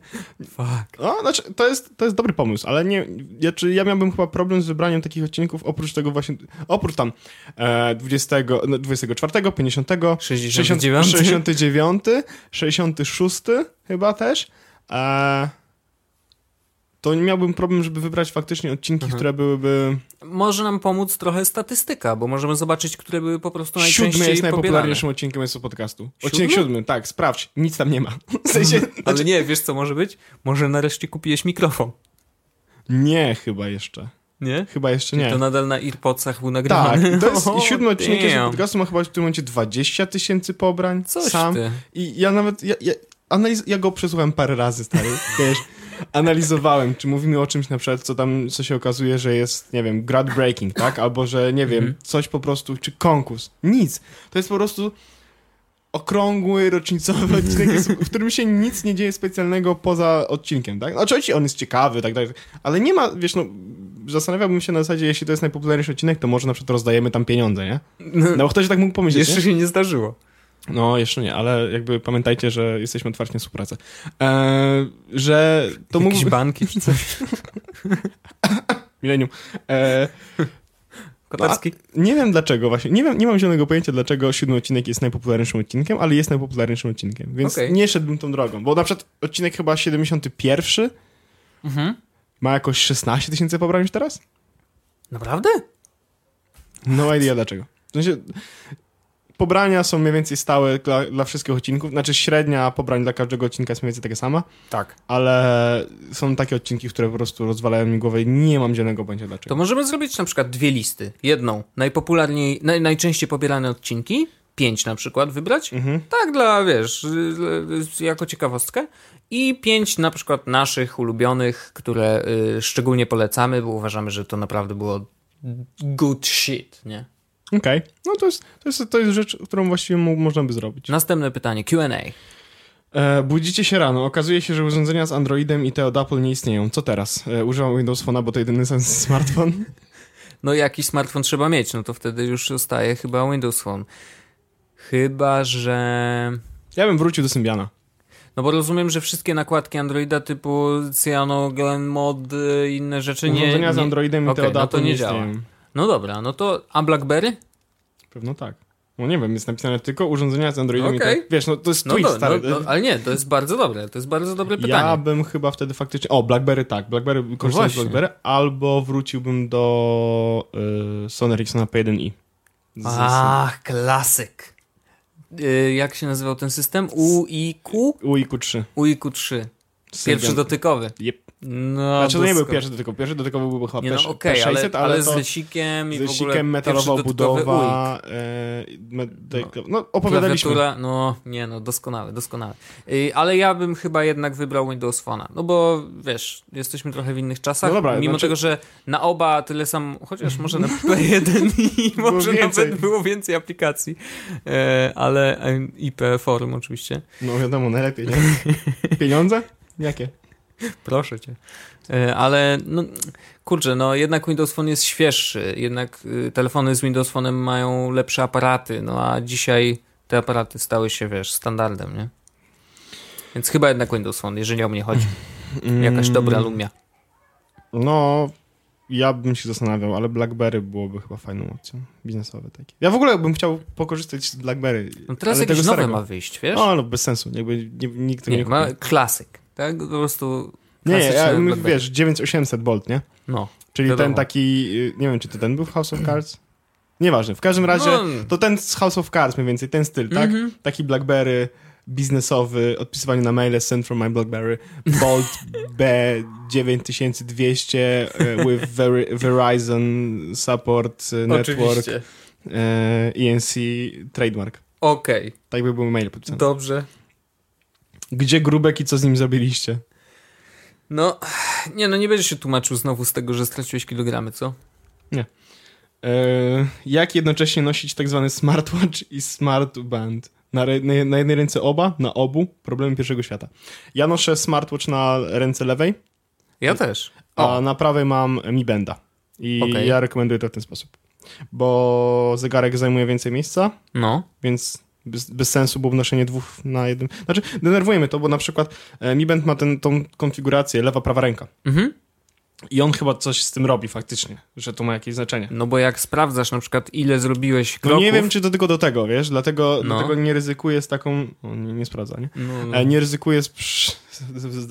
Fuck. No, znaczy, to jest, to jest dobry pomysł, ale nie, ja, czy ja miałbym chyba problem z wybraniem takich odcinków, oprócz tego właśnie, oprócz tam e, 20, no, 24, 50, 69. 69, 66 chyba też. E, to nie miałbym problem, żeby wybrać faktycznie odcinki, Mhm. które byłyby... Może nam pomóc trochę statystyka, bo możemy zobaczyć, które były po prostu najczęściej Siódmy jest pobierane. najpopularniejszym odcinkiem jest podcastu. Odcinek Siódmy? siódmy, tak, sprawdź. Nic tam nie ma. W sensie, Ale nie, wiesz co może być? Może nareszcie kupiłeś mikrofon. nie, chyba jeszcze. Nie? Chyba jeszcze Czyli nie. to nadal na Earpodsach był Tak, nagrywany. i to jest O, siódmy odcinek jest damn. podcastu, ma chyba w tym momencie 20 tysięcy pobrań Coś sam. ty. I ja nawet, ja, ja, analiz- ja go przesłuchałem parę razy, stary, wiesz, analizowałem, czy mówimy o czymś na przykład, co tam, co się okazuje, że jest, nie wiem, groundbreaking, tak, albo, że, nie wiem, Mhm. coś po prostu, czy konkurs, nic, to jest po prostu okrągły, rocznicowy odcinek, w którym się nic nie dzieje specjalnego poza odcinkiem, tak, no, oczywiście on jest ciekawy, tak dalej, ale nie ma, wiesz, no, zastanawiałbym się na zasadzie, jeśli to jest najpopularniejszy odcinek, to może na przykład rozdajemy tam pieniądze, nie? No bo ktoś tak mógł pomyśleć, nie? Jeszcze się nie zdarzyło. No, jeszcze nie, ale jakby pamiętajcie, że jesteśmy otwarci na współpracę. Eee, że to Jakieś mógłby... banki czy coś. Millennium. Eee, Kotarski. nie wiem dlaczego właśnie, nie, wiem, nie mam zielonego pojęcia, dlaczego siódmy odcinek jest najpopularniejszym odcinkiem, ale jest najpopularniejszym odcinkiem, więc Okej. nie szedłbym tą drogą, bo na przykład odcinek chyba 71 Mhm. ma jakoś 16 tysięcy pobrań już teraz? Naprawdę? No idea dlaczego. W sensie, pobrania są mniej więcej stałe dla, dla wszystkich odcinków, znaczy średnia pobrań dla każdego odcinka jest mniej więcej taka sama, Tak. ale są takie odcinki, które po prostu rozwalają mi głowę i nie mam zielonego pojęcia To dlaczego. możemy zrobić na przykład dwie listy. Jedną, najpopularniej, naj, najczęściej pobierane odcinki, pięć na przykład wybrać. Mhm. Tak dla, wiesz, jako ciekawostkę. I pięć na przykład naszych ulubionych, które y, szczególnie polecamy, bo uważamy, że to naprawdę było good shit, nie? Okej, no to jest, to, jest, to jest rzecz, którą właściwie mo- można by zrobić. Następne pytanie, Q&A. E, budzicie się rano, okazuje się, że urządzenia z Androidem i te od Apple nie istnieją. Co teraz? E, używam Windows Phone'a, bo to jedyny sens smartfon. No jakiś smartfon trzeba mieć, no to wtedy już zostaje chyba Windows Phone. Chyba, że... Ja bym wrócił do Symbiana. No bo rozumiem, że wszystkie nakładki Androida typu Cyanogen Mod i inne rzeczy nie... Urządzenia z Androidem i te od no Apple to nie nie działa. No dobra, no to... A BlackBerry? Pewno tak. No nie wiem, jest napisane tylko urządzenia z Androidem i te... Wiesz, no to jest No, twist, do, stary. no, no, ale nie, to jest bardzo dobre, to jest bardzo dobre pytanie. Ja bym chyba wtedy faktycznie... O, BlackBerry tak. BlackBerry, korzystałem z właśnie. BlackBerry, albo wróciłbym do y, Sony Ericssona P1i. Z- Ach, klasyk. Y, jak się nazywał ten system? UIQ? UIQ3. UIQ3. Pierwszy dotykowy. Yep. No, Znaczy to nie był doskonale. pierwszy dotykowy. Pierwszy dotykowy był chyba Nie, no P600, okej, ale, ale, ale z lesikiem i z lesikiem, metalowa budowa, e, me, no. no opowiadaliśmy. No nie no, doskonały. Y, ale ja bym chyba jednak wybrał Windows Phone'a, no bo wiesz, jesteśmy trochę w innych czasach, No dobra, mimo znaczy- tego, że na oba tyle sam, chociaż może na P1 i może więcej. nawet było więcej aplikacji, e, ale e, IP forum oczywiście, No wiadomo, najlepiej, nie? Pieniądze? Jakie? proszę cię. E, ale no kurczę, no jednak Windows Phone jest świeższy, jednak y, telefony z Windows Phone'em mają lepsze aparaty, no a dzisiaj te aparaty stały się, wiesz, standardem, nie? Więc chyba jednak Windows Phone, jeżeli o mnie chodzi. Jakaś Mm, dobra Lumia. No, ja bym się zastanawiał, ale BlackBerry byłoby chyba fajną opcją. Biznesowe takie. Ja w ogóle bym chciał pokorzystać z BlackBerry. No teraz jakieś nowe starego. ma wyjść, wiesz? O, no bez sensu. Jakby nie, nikt nie, nie, ma klasyk, tak? Po prostu Nie, ja, wiesz, 9800 Bolt, nie? No. Czyli Wiadomo. ten taki, y, nie wiem, czy to ten był w House of Cards? Nieważne, w każdym razie No. to ten z House of Cards mniej więcej, ten styl, tak? Mhm. Taki BlackBerry biznesowy, odpisywanie na maile, send from my BlackBerry, Bolt B9200 e, with Ver- Verizon Support e, Network, Oczywiście. e, ENC trademark. Okej, Tak by był mail podpisany. dobrze. Gdzie Grubek i co z nim zrobiliście? No, nie no, nie będziesz się tłumaczył znowu z tego, że straciłeś kilogramy, co? E, jak jednocześnie nosić tak zwany smartwatch i smartband? Na, na, na jednej ręce oba, na obu. Problemy pierwszego świata. Ja noszę smartwatch na ręce lewej, Ja też. a O, na prawej mam Mi Benda. I Okej. ja rekomenduję to w ten sposób. Bo zegarek zajmuje więcej miejsca, no. więc bez, bez sensu było noszenie dwóch na jednym. Znaczy, denerwuje mnie to, bo na przykład e, Mi Band ma ten, tą konfigurację lewa, prawa ręka. Mhm. I on chyba coś z tym robi faktycznie, że to ma jakieś znaczenie. No bo jak sprawdzasz na przykład ile zrobiłeś No kroków... nie wiem, czy to tylko do tego, wiesz, dlatego, No. dlatego nie ryzykuję z taką... O, nie, nie sprawdza, nie? No, no. E, nie ryzykuję z...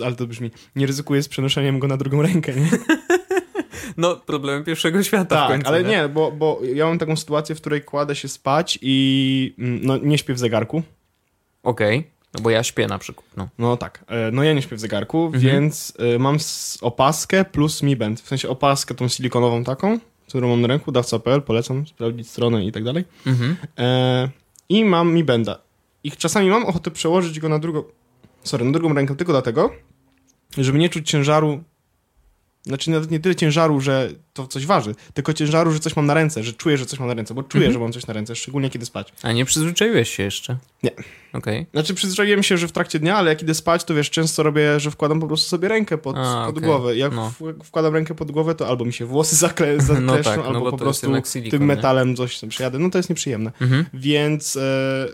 Ale to brzmi... Nie ryzykuję z przenoszeniem go na drugą rękę, nie? no problemy pierwszego świata w Tak, końcu, ale nie, bo, bo ja mam taką sytuację, w której kładę się spać i mm, no, nie śpię w zegarku. Okej, no bo ja śpię na przykład, no. No tak, e, no ja nie śpię w zegarku, Mhm. więc e, mam opaskę plus Mi Band. W sensie opaskę tą silikonową taką, którą mam na ręku, dawca.pl, polecam sprawdzić stronę i tak dalej. Mhm. E, I mam Mi Benda. I czasami mam ochotę przełożyć go na drugą, sorry, na drugą rękę tylko dlatego, żeby nie czuć ciężaru, znaczy nawet nie tyle ciężaru, że to coś waży, tylko ciężaru, że coś mam na ręce, że czuję, że coś mam na ręce, bo czuję, Mhm. że mam coś na ręce, szczególnie kiedy spać. A nie przyzwyczaiłeś się jeszcze? Nie. Okej. Znaczy przyzwyczaiłem się, że w trakcie dnia, ale jak idę spać, to wiesz, często robię, że wkładam po prostu sobie rękę pod, A, pod okej. głowę. Jak No. wkładam rękę pod głowę, to albo mi się włosy zakle, zakleszczą, No tak, no albo bo po prostu silikon, tym nie? metalem coś tam przejadę. No to jest nieprzyjemne. Mhm. Więc, e,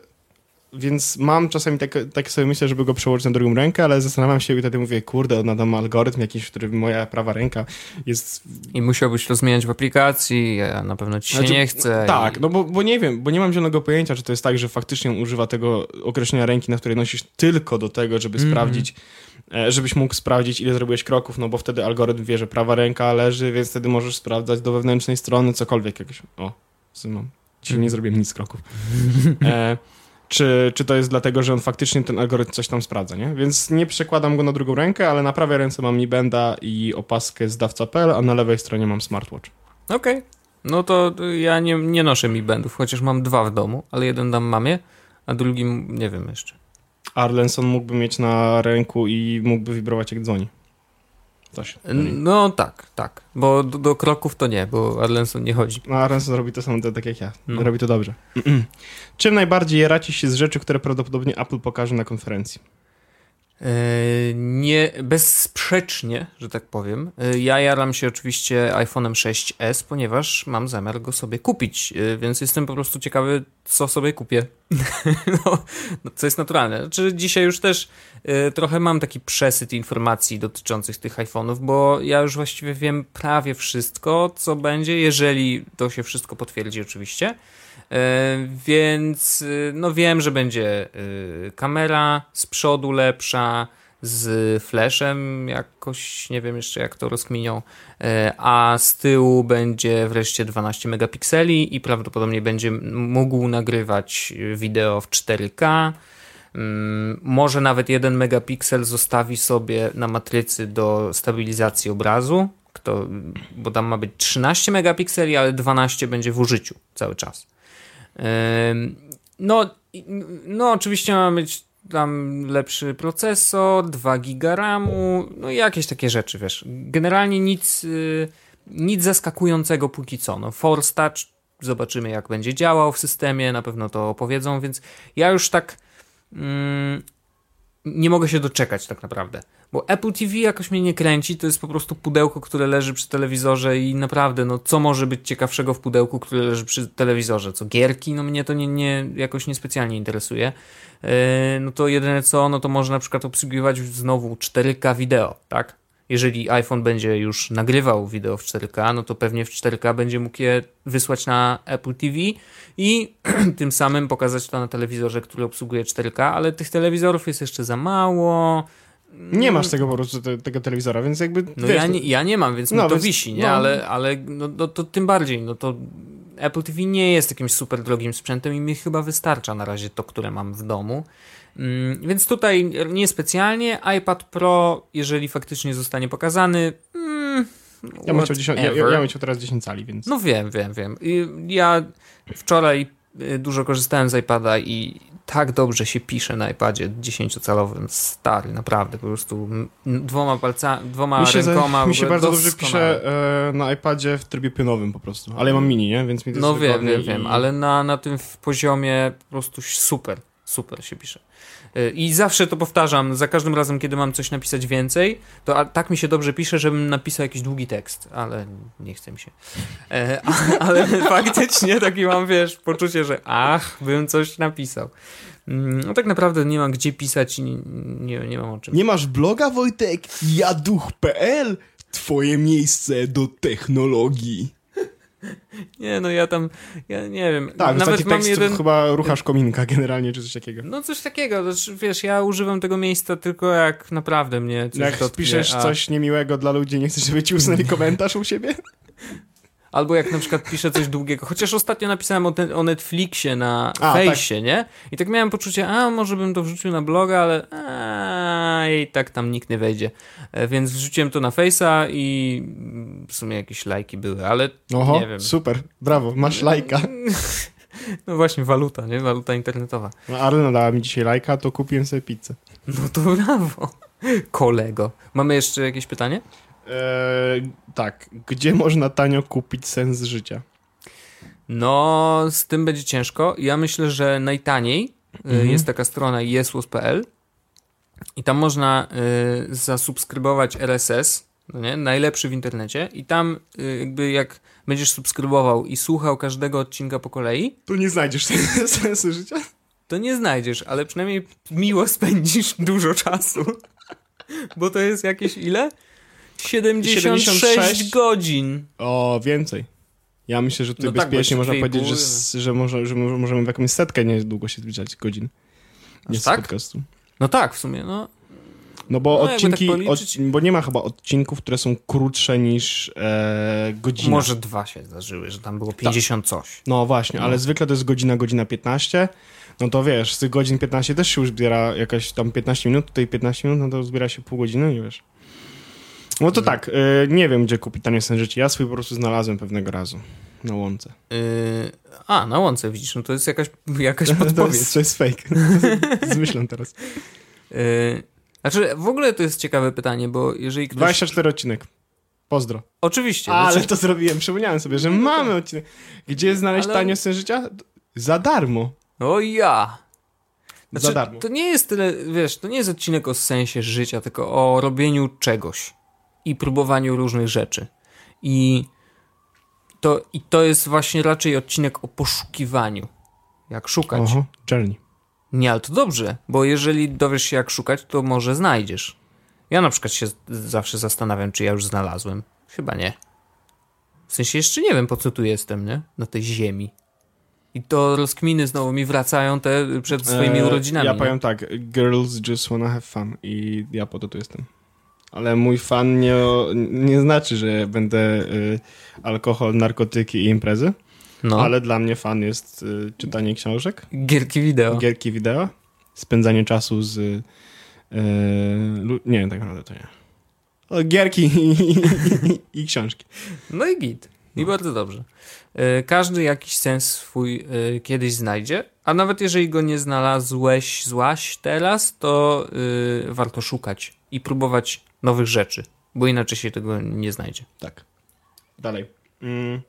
więc mam czasami takie, takie sobie myślę, żeby go przełożyć na drugą rękę, ale zastanawiam się i wtedy mówię, kurde, nadam algorytm jakiś, w którym moja prawa ręka jest... I musiałbyś to zmieniać w aplikacji, a na pewno ci się Znaczy, nie chce. Tak, i... no bo, bo nie wiem, bo nie mam zielonego pojęcia, czy to jest tak, że faktycznie używa tego określenia ręki, na której nosisz tylko do tego, żeby Mhm. sprawdzić, e, żebyś mógł sprawdzić, ile zrobiłeś kroków, no bo wtedy algorytm wie, że prawa ręka leży, więc wtedy możesz sprawdzać do wewnętrznej strony cokolwiek jakieś. O, mam. Dzisiaj Mhm. nie zrobiłem nic kroków. E, czy, czy to jest dlatego, że on faktycznie ten algorytm coś tam sprawdza, nie? Więc nie przekładam go na drugą rękę, ale na prawej ręce mam Mi Benda i opaskę z dawca.pl, a na lewej stronie mam smartwatch. Okej. No to ja nie, nie noszę mi bendów, chociaż mam dwa w domu, ale jeden dam mamie, a drugi nie wiem jeszcze. Arlenson mógłby mieć na ręku i mógłby wibrować jak dzwoni. Coś. No tak, tak. Bo do, do kroków to nie, bo Arlenson nie chodzi. No, Arlenson robi to samo tak jak ja. No. Robi to dobrze. Czym najbardziej jaracie się z rzeczy, które prawdopodobnie Apple pokaże na konferencji? E, nie, bezsprzecznie, że tak powiem. E, ja jaram się oczywiście iPhone'em 6s, ponieważ mam zamiar go sobie kupić, e, więc jestem po prostu ciekawy, co sobie kupię. no, no, co jest naturalne. Znaczy, dzisiaj już też trochę mam taki przesyt informacji dotyczących tych iPhone'ów, bo ja już właściwie wiem prawie wszystko, co będzie, jeżeli to się wszystko potwierdzi oczywiście. E, więc y, no wiem, że będzie y, kamera z przodu lepsza, z flashem jakoś, nie wiem jeszcze jak to rozkminią, e, a z tyłu będzie wreszcie 12 megapikseli i prawdopodobnie będzie mógł nagrywać wideo w 4K. Mm, może nawet 1 megapiksel zostawi sobie na matrycy do stabilizacji obrazu, kto, bo tam ma być 13 megapikseli, ale 12 będzie w użyciu cały czas. No, no oczywiście ma być tam lepszy procesor, 2 giga RAMu, no i jakieś takie rzeczy, wiesz. Generalnie nic, y, nic zaskakującego póki co. No, Force Touch, zobaczymy jak będzie działał w systemie, na pewno to opowiedzą, więc ja już tak mm, nie mogę się doczekać tak naprawdę. Bo Apple TV jakoś mnie nie kręci, to jest po prostu pudełko, które leży przy telewizorze i naprawdę, no co może być ciekawszego w pudełku, które leży przy telewizorze? Co gierki? No mnie to nie, nie jakoś niespecjalnie interesuje. Yy, no to jedyne co, no to może na przykład obsługiwać znowu 4K wideo, tak? Jeżeli iPhone będzie już nagrywał wideo w 4K, no to pewnie w 4K będzie mógł je wysłać na Apple TV i tym samym pokazać to na telewizorze, który obsługuje 4K, ale tych telewizorów jest jeszcze za mało. Nie masz tego po prostu te, tego telewizora, więc jakby. No wiesz, ja, nie, ja nie mam, więc no, mi to więc, wisi, nie? No. Ale, ale no, no, to tym bardziej, no to Apple TV nie jest jakimś super drogim sprzętem i mi chyba wystarcza na razie to, które mam w domu. Mm, więc tutaj niespecjalnie. iPad Pro, jeżeli faktycznie zostanie pokazany. Mm, ja, bym chciał 10, ja, ja, ja bym chciał teraz 10 cali, więc. No wiem, wiem, wiem. Ja wczoraj dużo korzystałem z iPada i tak dobrze się pisze na iPadzie 10-calowym. Stary, naprawdę, po prostu dwoma palcami, dwoma mi się rękoma. Za, mi się bardzo dobrze pisze e, na iPadzie w trybie pionowym po prostu. Ale ja mam mini, nie? Więc mi to No wiem, wiem, i... wiem, ale na, na tym poziomie po prostu super, super się pisze. I zawsze to powtarzam, za każdym razem, kiedy mam coś napisać więcej, to tak mi się dobrze pisze, żebym napisał jakiś długi tekst, ale nie chce mi się. E, ale faktycznie taki mam, wiesz, poczucie, że ach, bym coś napisał. Mm, no tak naprawdę nie mam gdzie pisać i nie, nie mam o czym. Nie masz bloga, Wojtek? Jaduch.pl? Twoje miejsce do technologii. Nie, no ja tam, ja nie wiem. Tak, nawet mam jeden... chyba ruchasz kominka generalnie, czy coś takiego. No coś takiego, wiesz, ja używam tego miejsca tylko jak naprawdę mnie coś Jak dotknie, piszesz a... coś niemiłego dla ludzi, nie chcesz, żeby ci usunęli komentarz u siebie? Albo jak na przykład piszę coś długiego. Chociaż ostatnio napisałem o, te, o Netflixie na a, fejsie, tak. nie? I tak miałem poczucie, a może bym to wrzucił na bloga, ale a, i tak tam nikt nie wejdzie. E, więc wrzuciłem to na fejsa i w sumie jakieś lajki były, ale Oho, nie wiem. super, brawo, masz lajka. No właśnie, waluta, nie? Waluta internetowa. No Arlena dała mi dzisiaj lajka, to kupiłem sobie pizzę. No to brawo, kolego. Mamy jeszcze jakieś pytanie? Eee, tak, gdzie można tanio kupić sens życia? No, z tym będzie ciężko. Ja myślę, że najtaniej e, mhm. jest taka strona jesłos.pl i tam można y, zasubskrybować RSS, no nie? najlepszy w internecie i tam y, jakby jak będziesz subskrybował i słuchał każdego odcinka po kolei... To nie znajdziesz sensu życia? To nie znajdziesz, ale przynajmniej miło spędzisz dużo czasu. Bo to jest jakieś ile? 76, 76 godzin. O, więcej. Ja myślę, że tutaj no tak, bezpiecznie można powiedzieć, że, że, może, że możemy w jakąś setkę niedługo się zbliżać godzin. Nie tak? podcastu. No tak, w sumie, no. No bo no, odcinki, tak od, bo nie ma chyba odcinków, które są krótsze niż e, godzina. Może dwa się zdarzyły, że tam było 50 tak. coś. No właśnie, no. ale zwykle to jest godzina, godzina 15. No to wiesz, z tych godzin 15 też się już zbiera jakaś tam 15 minut, tutaj 15 minut, no to zbiera się pół godziny i wiesz. No to tak, y, nie wiem gdzie kupić tanie życie. Ja swój po prostu znalazłem pewnego razu. Na łące. Yy, a, na łące widzisz, no to jest jakaś, jakaś podpowiedź. to, jest, to jest fake. Zmyślam teraz. Yy, znaczy, w ogóle to jest ciekawe pytanie, bo jeżeli ktoś... 24 odcinek. Pozdro. Oczywiście. Ale znaczy... to zrobiłem, przypomniałem sobie, że mamy odcinek. Gdzie znaleźć Ale... tanio sen życia? Za darmo. O ja! za darmo. To nie jest tyle, wiesz, to nie jest odcinek o sensie życia, tylko o robieniu czegoś i próbowaniu różnych rzeczy. I to, i to jest właśnie raczej odcinek o poszukiwaniu. Jak szukać. Oho, journey. Nie, ale to dobrze, bo jeżeli dowiesz się jak szukać, to może znajdziesz. Ja na przykład się zawsze zastanawiam, czy ja już znalazłem. Chyba nie. W sensie jeszcze nie wiem, po co tu jestem, nie? Na tej ziemi. I to rozkminy znowu mi wracają te przed swoimi E, urodzinami. Ja powiem tak, girls just wanna have fun i ja po to tu jestem. Ale mój fan nie, nie znaczy, że będę y, alkohol, narkotyki i imprezy, No, ale dla mnie fan jest y, czytanie książek, gierki wideo. gierki wideo, spędzanie czasu z... Y, nie, tak naprawdę to nie. O, gierki i, i, i książki. No i git. I bardzo dobrze. E, Każdy jakiś sens swój e, kiedyś znajdzie, a nawet jeżeli go nie znalazłeś, złaś teraz, to e, warto szukać i próbować nowych rzeczy, bo inaczej się tego nie znajdzie. Tak. Dalej. Mm.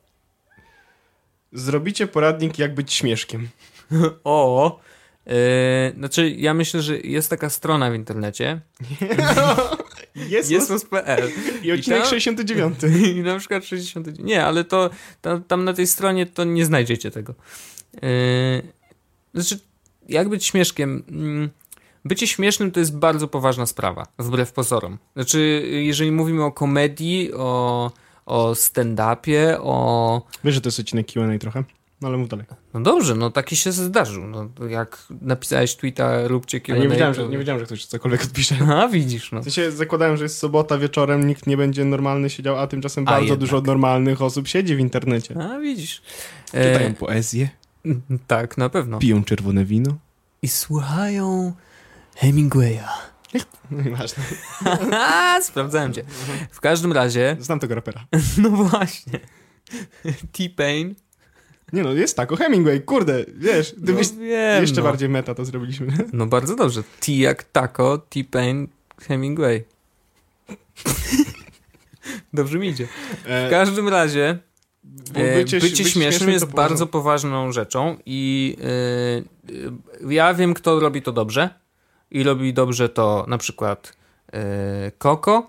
Zrobicie poradnik, jak być śmieszkiem. O! e, znaczy, ja myślę, że jest taka strona w internecie, Jest, jesus.pl I odcinek I tam- 69. i na przykład 60. Nie, ale to tam, tam na tej stronie to nie znajdziecie tego. Yy, znaczy, jak być śmieszkiem? Mm, Bycie śmiesznym to jest bardzo poważna sprawa, wbrew pozorom. Znaczy, jeżeli mówimy o komedii, o, o stand-upie, o. Wiesz, że to jest odcinek Q&A trochę? No ale mów dalej. No dobrze, no taki się zdarzył. No, jak napisałeś tweeta, róbcie Q&A. nie wiedziałem, to- że, nie wiedziałem, że ktoś cokolwiek odpisze. A, widzisz, no. W sensie zakładałem, że jest sobota wieczorem, nikt nie będzie normalny siedział, a tymczasem A bardzo jednak. dużo normalnych osób siedzi w internecie. A, widzisz. Czytają poezję, E, tak, na pewno. piją czerwone wino. I słuchają Hemingwaya. No Nieważne. A, sprawdzałem cię. W każdym razie, Znam tego rapera. no właśnie. T-Pain. Nie no, jest tak, o Hemingway, kurde, wiesz, No gdybyś wiem, jeszcze no. bardziej meta to zrobiliśmy. No bardzo dobrze. T jak taco, T-Pain, Hemingway. Że mi idzie. W E, każdym razie e, bycie, być śmiesznym jest bardzo poważną rzeczą i e, ja wiem, kto robi to dobrze i robi dobrze to na przykład e, Koko,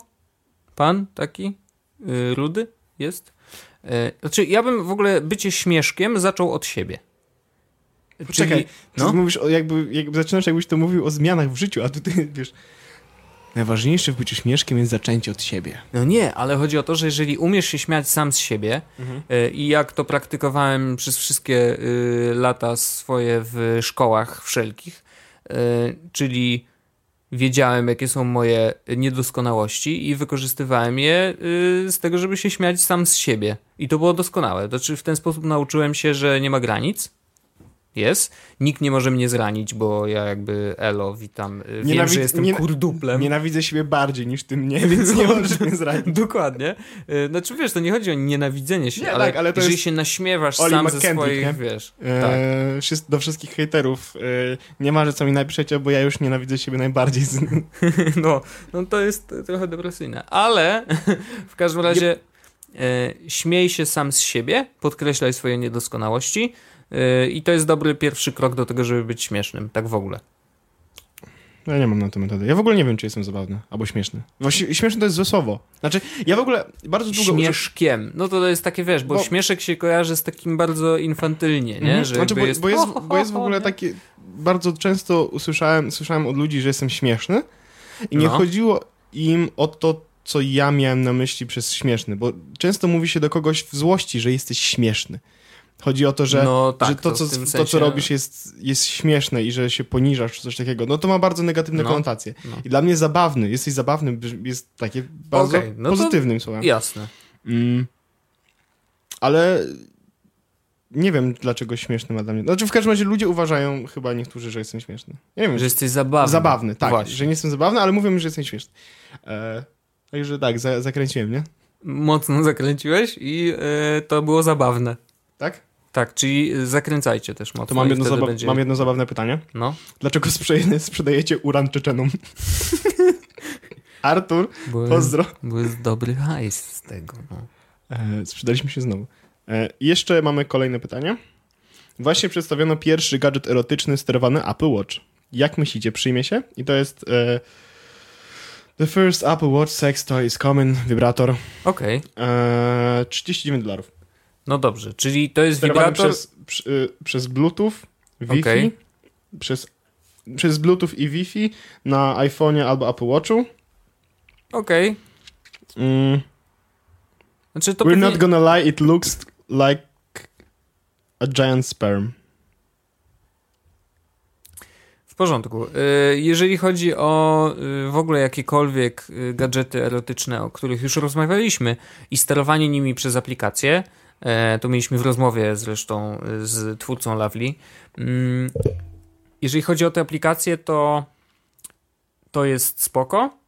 pan taki e, rudy jest. E, znaczy, ja bym w ogóle bycie śmieszkiem zaczął od siebie. Poczekaj, ty no. mówisz o jakby, jakby zaczynasz jakbyś to mówił o zmianach w życiu, a tu ty wiesz... Najważniejsze w byciu śmieszkiem jest zaczęcie od siebie. No nie, ale chodzi o to, że jeżeli umiesz się śmiać sam z siebie y, i jak to praktykowałem przez wszystkie y, lata swoje w szkołach wszelkich, czyli wiedziałem, jakie są moje niedoskonałości i wykorzystywałem je y, z tego, żeby się śmiać sam z siebie. I to było doskonałe. Znaczy w ten sposób nauczyłem się, że nie ma granic. Jest. Nikt nie może mnie zranić, bo ja jakby elo, witam. y, Wiem, że jestem nie- kurduplem. Nienawidzę siebie bardziej niż ty mnie, więc nie możesz mnie zranić. Dokładnie. E, Znaczy wiesz, to nie chodzi o nienawidzenie się, Nie, ale, tak, ale jeżeli jest się naśmiewasz Oli sam ze McKenzie, swoich, nie? wiesz. tak. E, wszys- do wszystkich hejterów. E, nie ma, że co mi napiszecie, bo ja już nienawidzę siebie najbardziej. Z... No, no to jest trochę depresyjne, ale w każdym razie e, śmiej się sam z siebie, podkreślaj swoje niedoskonałości i to jest dobry pierwszy krok do tego, żeby być śmiesznym, tak w ogóle. Ja nie mam na to metody. Ja w ogóle nie wiem, czy jestem zabawny albo śmieszny. Właściwie śmieszny to jest złe słowo. Znaczy, ja w ogóle bardzo długo... Śmieszkiem. No to jest takie, wiesz, bo, Bo- śmieszek się kojarzy z takim bardzo infantylnie, nie? Mhm. Że Znaczy, bo, jest, bo, jest, bo jest w ogóle takie... Bardzo często usłyszałem, słyszałem od ludzi, że jestem śmieszny i nie No. chodziło im o to, co ja miałem na myśli przez śmieszny, bo często mówi się do kogoś w złości, że jesteś śmieszny. Chodzi o to, że, no, tak, że to, w co, to, sensie- co robisz jest, jest śmieszne i że się poniżasz czy coś takiego, no to ma bardzo negatywne No. konotacje. No. I dla mnie zabawny, jesteś zabawny, jest takie bardzo Okej, no to- pozytywnym słowem. Jasne. Mm. Ale nie wiem, dlaczego śmieszny ma dla mnie. Znaczy, w każdym razie ludzie uważają, chyba niektórzy, że jestem śmieszny. Nie wiem, Że jesteś zabawny. zabawny, tak. Właśnie. Że nie jestem zabawny, ale mówią mi, że jestem śmieszny. E, także tak, za, zakręciłem, nie? Mocno zakręciłeś i e, to było zabawne. Tak? Tak, czyli zakręcajcie też mocno. To mam jedno, zaba- będzie... mam jedno zabawne pytanie. No, Dlaczego sprzeje- sprzedajecie uran Czeczenom? Artur, bo, pozdro. jest dobry hajs z tego. No. E, sprzedaliśmy się znowu. E, jeszcze mamy kolejne pytanie. Właśnie przedstawiono pierwszy gadżet erotyczny sterowany Apple Watch. Jak myślicie, przyjmie się? I to jest e, The first Apple Watch sex toy is coming, wibrator. Okej. E, 39 dolarów. No dobrze, czyli to jest Sterowany wibrator... przez, przy, y, przez Bluetooth, Wi-Fi, Okej. przez, przez Bluetooth i Wi-Fi na iPhone'ie albo Apple Watchu. Okej. Mm, Znaczy to we're pewnie... not gonna lie, it looks like a giant sperm. W porządku. Y, Jeżeli chodzi o y, w ogóle jakiekolwiek gadżety erotyczne, o których już rozmawialiśmy i sterowanie nimi przez aplikację, to mieliśmy w rozmowie zresztą z twórcą Lovely. Mm, Jeżeli chodzi o te aplikacje, to to jest spoko.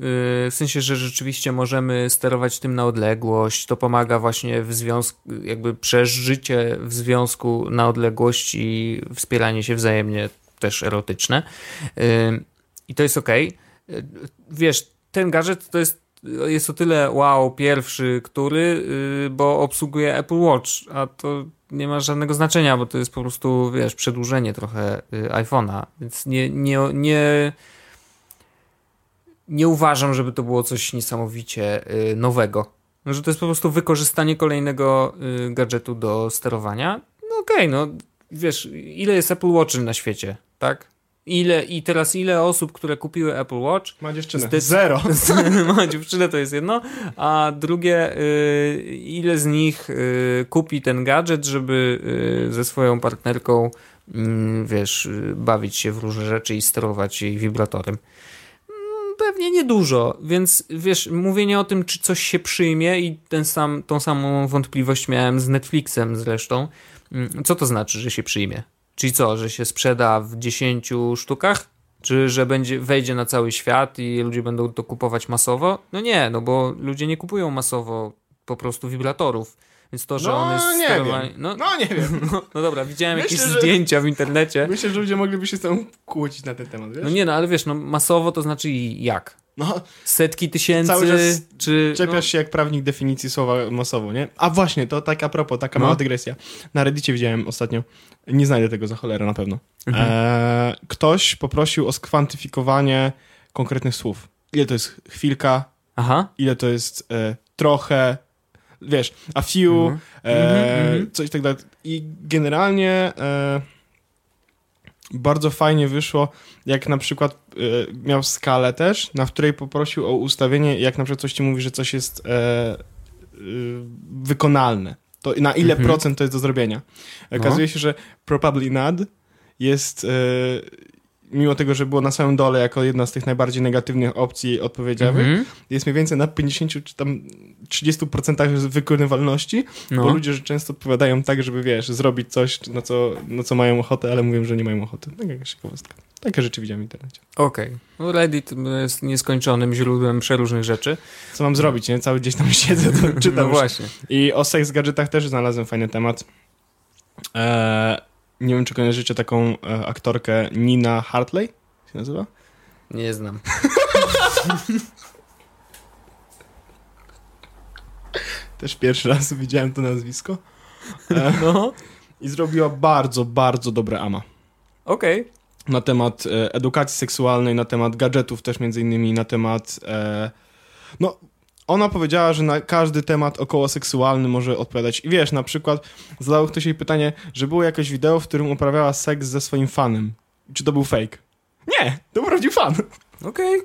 Y, W sensie, że rzeczywiście możemy sterować tym na odległość. To pomaga właśnie w związku, jakby przeżycie w związku na odległość i wspieranie się wzajemnie też erotyczne. Ym, I to jest ok. Wiesz, ten gadżet to jest, jest o tyle wow, pierwszy, który, yy, bo obsługuje Apple Watch, a to nie ma żadnego znaczenia, bo to jest po prostu, wiesz, przedłużenie trochę yy, iPhone'a, więc nie, nie, nie, nie uważam, żeby to było coś niesamowicie yy, nowego. No, Że to jest po prostu wykorzystanie kolejnego gadżetu do sterowania. No okej, no wiesz, ile jest Apple Watch na świecie, tak? Ile, I teraz ile osób, które kupiły Apple Watch, Ma dziewczynę. Zdecyd- Zero. ma dziewczynę, to jest jedno, a drugie, y, ile z nich y, kupi ten gadżet, żeby y, ze swoją partnerką, mm, wiesz, y, bawić się w różne rzeczy i sterować jej wibratorem. Mm, Pewnie niedużo, więc wiesz, mówienie o tym, czy coś się przyjmie i ten sam, tą samą wątpliwość miałem z Netflixem zresztą. Mm, Co to znaczy, że się przyjmie? Czyli co, że się sprzeda w 10 sztukach? Czy że będzie, wejdzie na cały świat i ludzie będą to kupować masowo? No nie, no bo ludzie nie kupują masowo po prostu wibratorów. Więc to, że No, on jest nie sterowany... wiem. No, No nie wiem. no, no dobra, widziałem Myślę, jakieś że- zdjęcia w internecie. Myślę, że ludzie mogliby się z tą kłócić na ten temat, wiesz? No nie, no ale wiesz, no masowo to znaczy jak? No, Setki tysięcy, Cały czas czy... czepiasz no, się jak prawnik definicji słowa masowo, nie? A właśnie, to tak a propos, taka No. mała dygresja. Na Reddicie widziałem ostatnio, nie znajdę tego za cholerę na pewno. Mhm. Eee, ktoś poprosił o skwantyfikowanie konkretnych słów. Ile to jest chwilka, Aha, ile to jest e, trochę, wiesz, a few, Mhm. e, Mhm, mhm. coś tak dalej. I generalnie e, bardzo fajnie wyszło, jak na przykład e, miał skalę też, na której poprosił o ustawienie, jak na przykład coś ci mówi, że coś jest e, e, wykonalne. To na ile Mhm. procent to jest do zrobienia. Okazuje się, że probably not jest e, mimo tego, że było na samym dole jako jedna z tych najbardziej negatywnych opcji odpowiedzialnych, mhm. jest mniej więcej na 50 czy tam 30% wykonywalności, bo no. ludzie że często odpowiadają tak, żeby wiesz, zrobić coś, na co, na co mają ochotę, ale mówią, że nie mają ochoty. Tak jakaś ciekawostka. Takie rzeczy widziałem w internecie. Okej. No Reddit jest nieskończonym źródłem przeróżnych rzeczy. Co mam zrobić, nie? Cały dzień tam siedzę, to czytam. No właśnie. I o seks gadżetach też znalazłem fajny temat. Eee, nie wiem, czy kojarzycie taką e, aktorkę Nina Hartley? Się nazywa? Nie znam. Też pierwszy raz widziałem to nazwisko. E, No. I zrobiła bardzo, bardzo dobre ama. Okej. na temat e, edukacji seksualnej, na temat gadżetów też między innymi, na temat e, no ona powiedziała, że na każdy temat około seksualny może odpowiadać. I wiesz, na przykład zadał ktoś jej pytanie, że było jakieś wideo, w którym uprawiała seks ze swoim fanem. Czy to był fake? Nie, to był prawdziwy fan. Okej.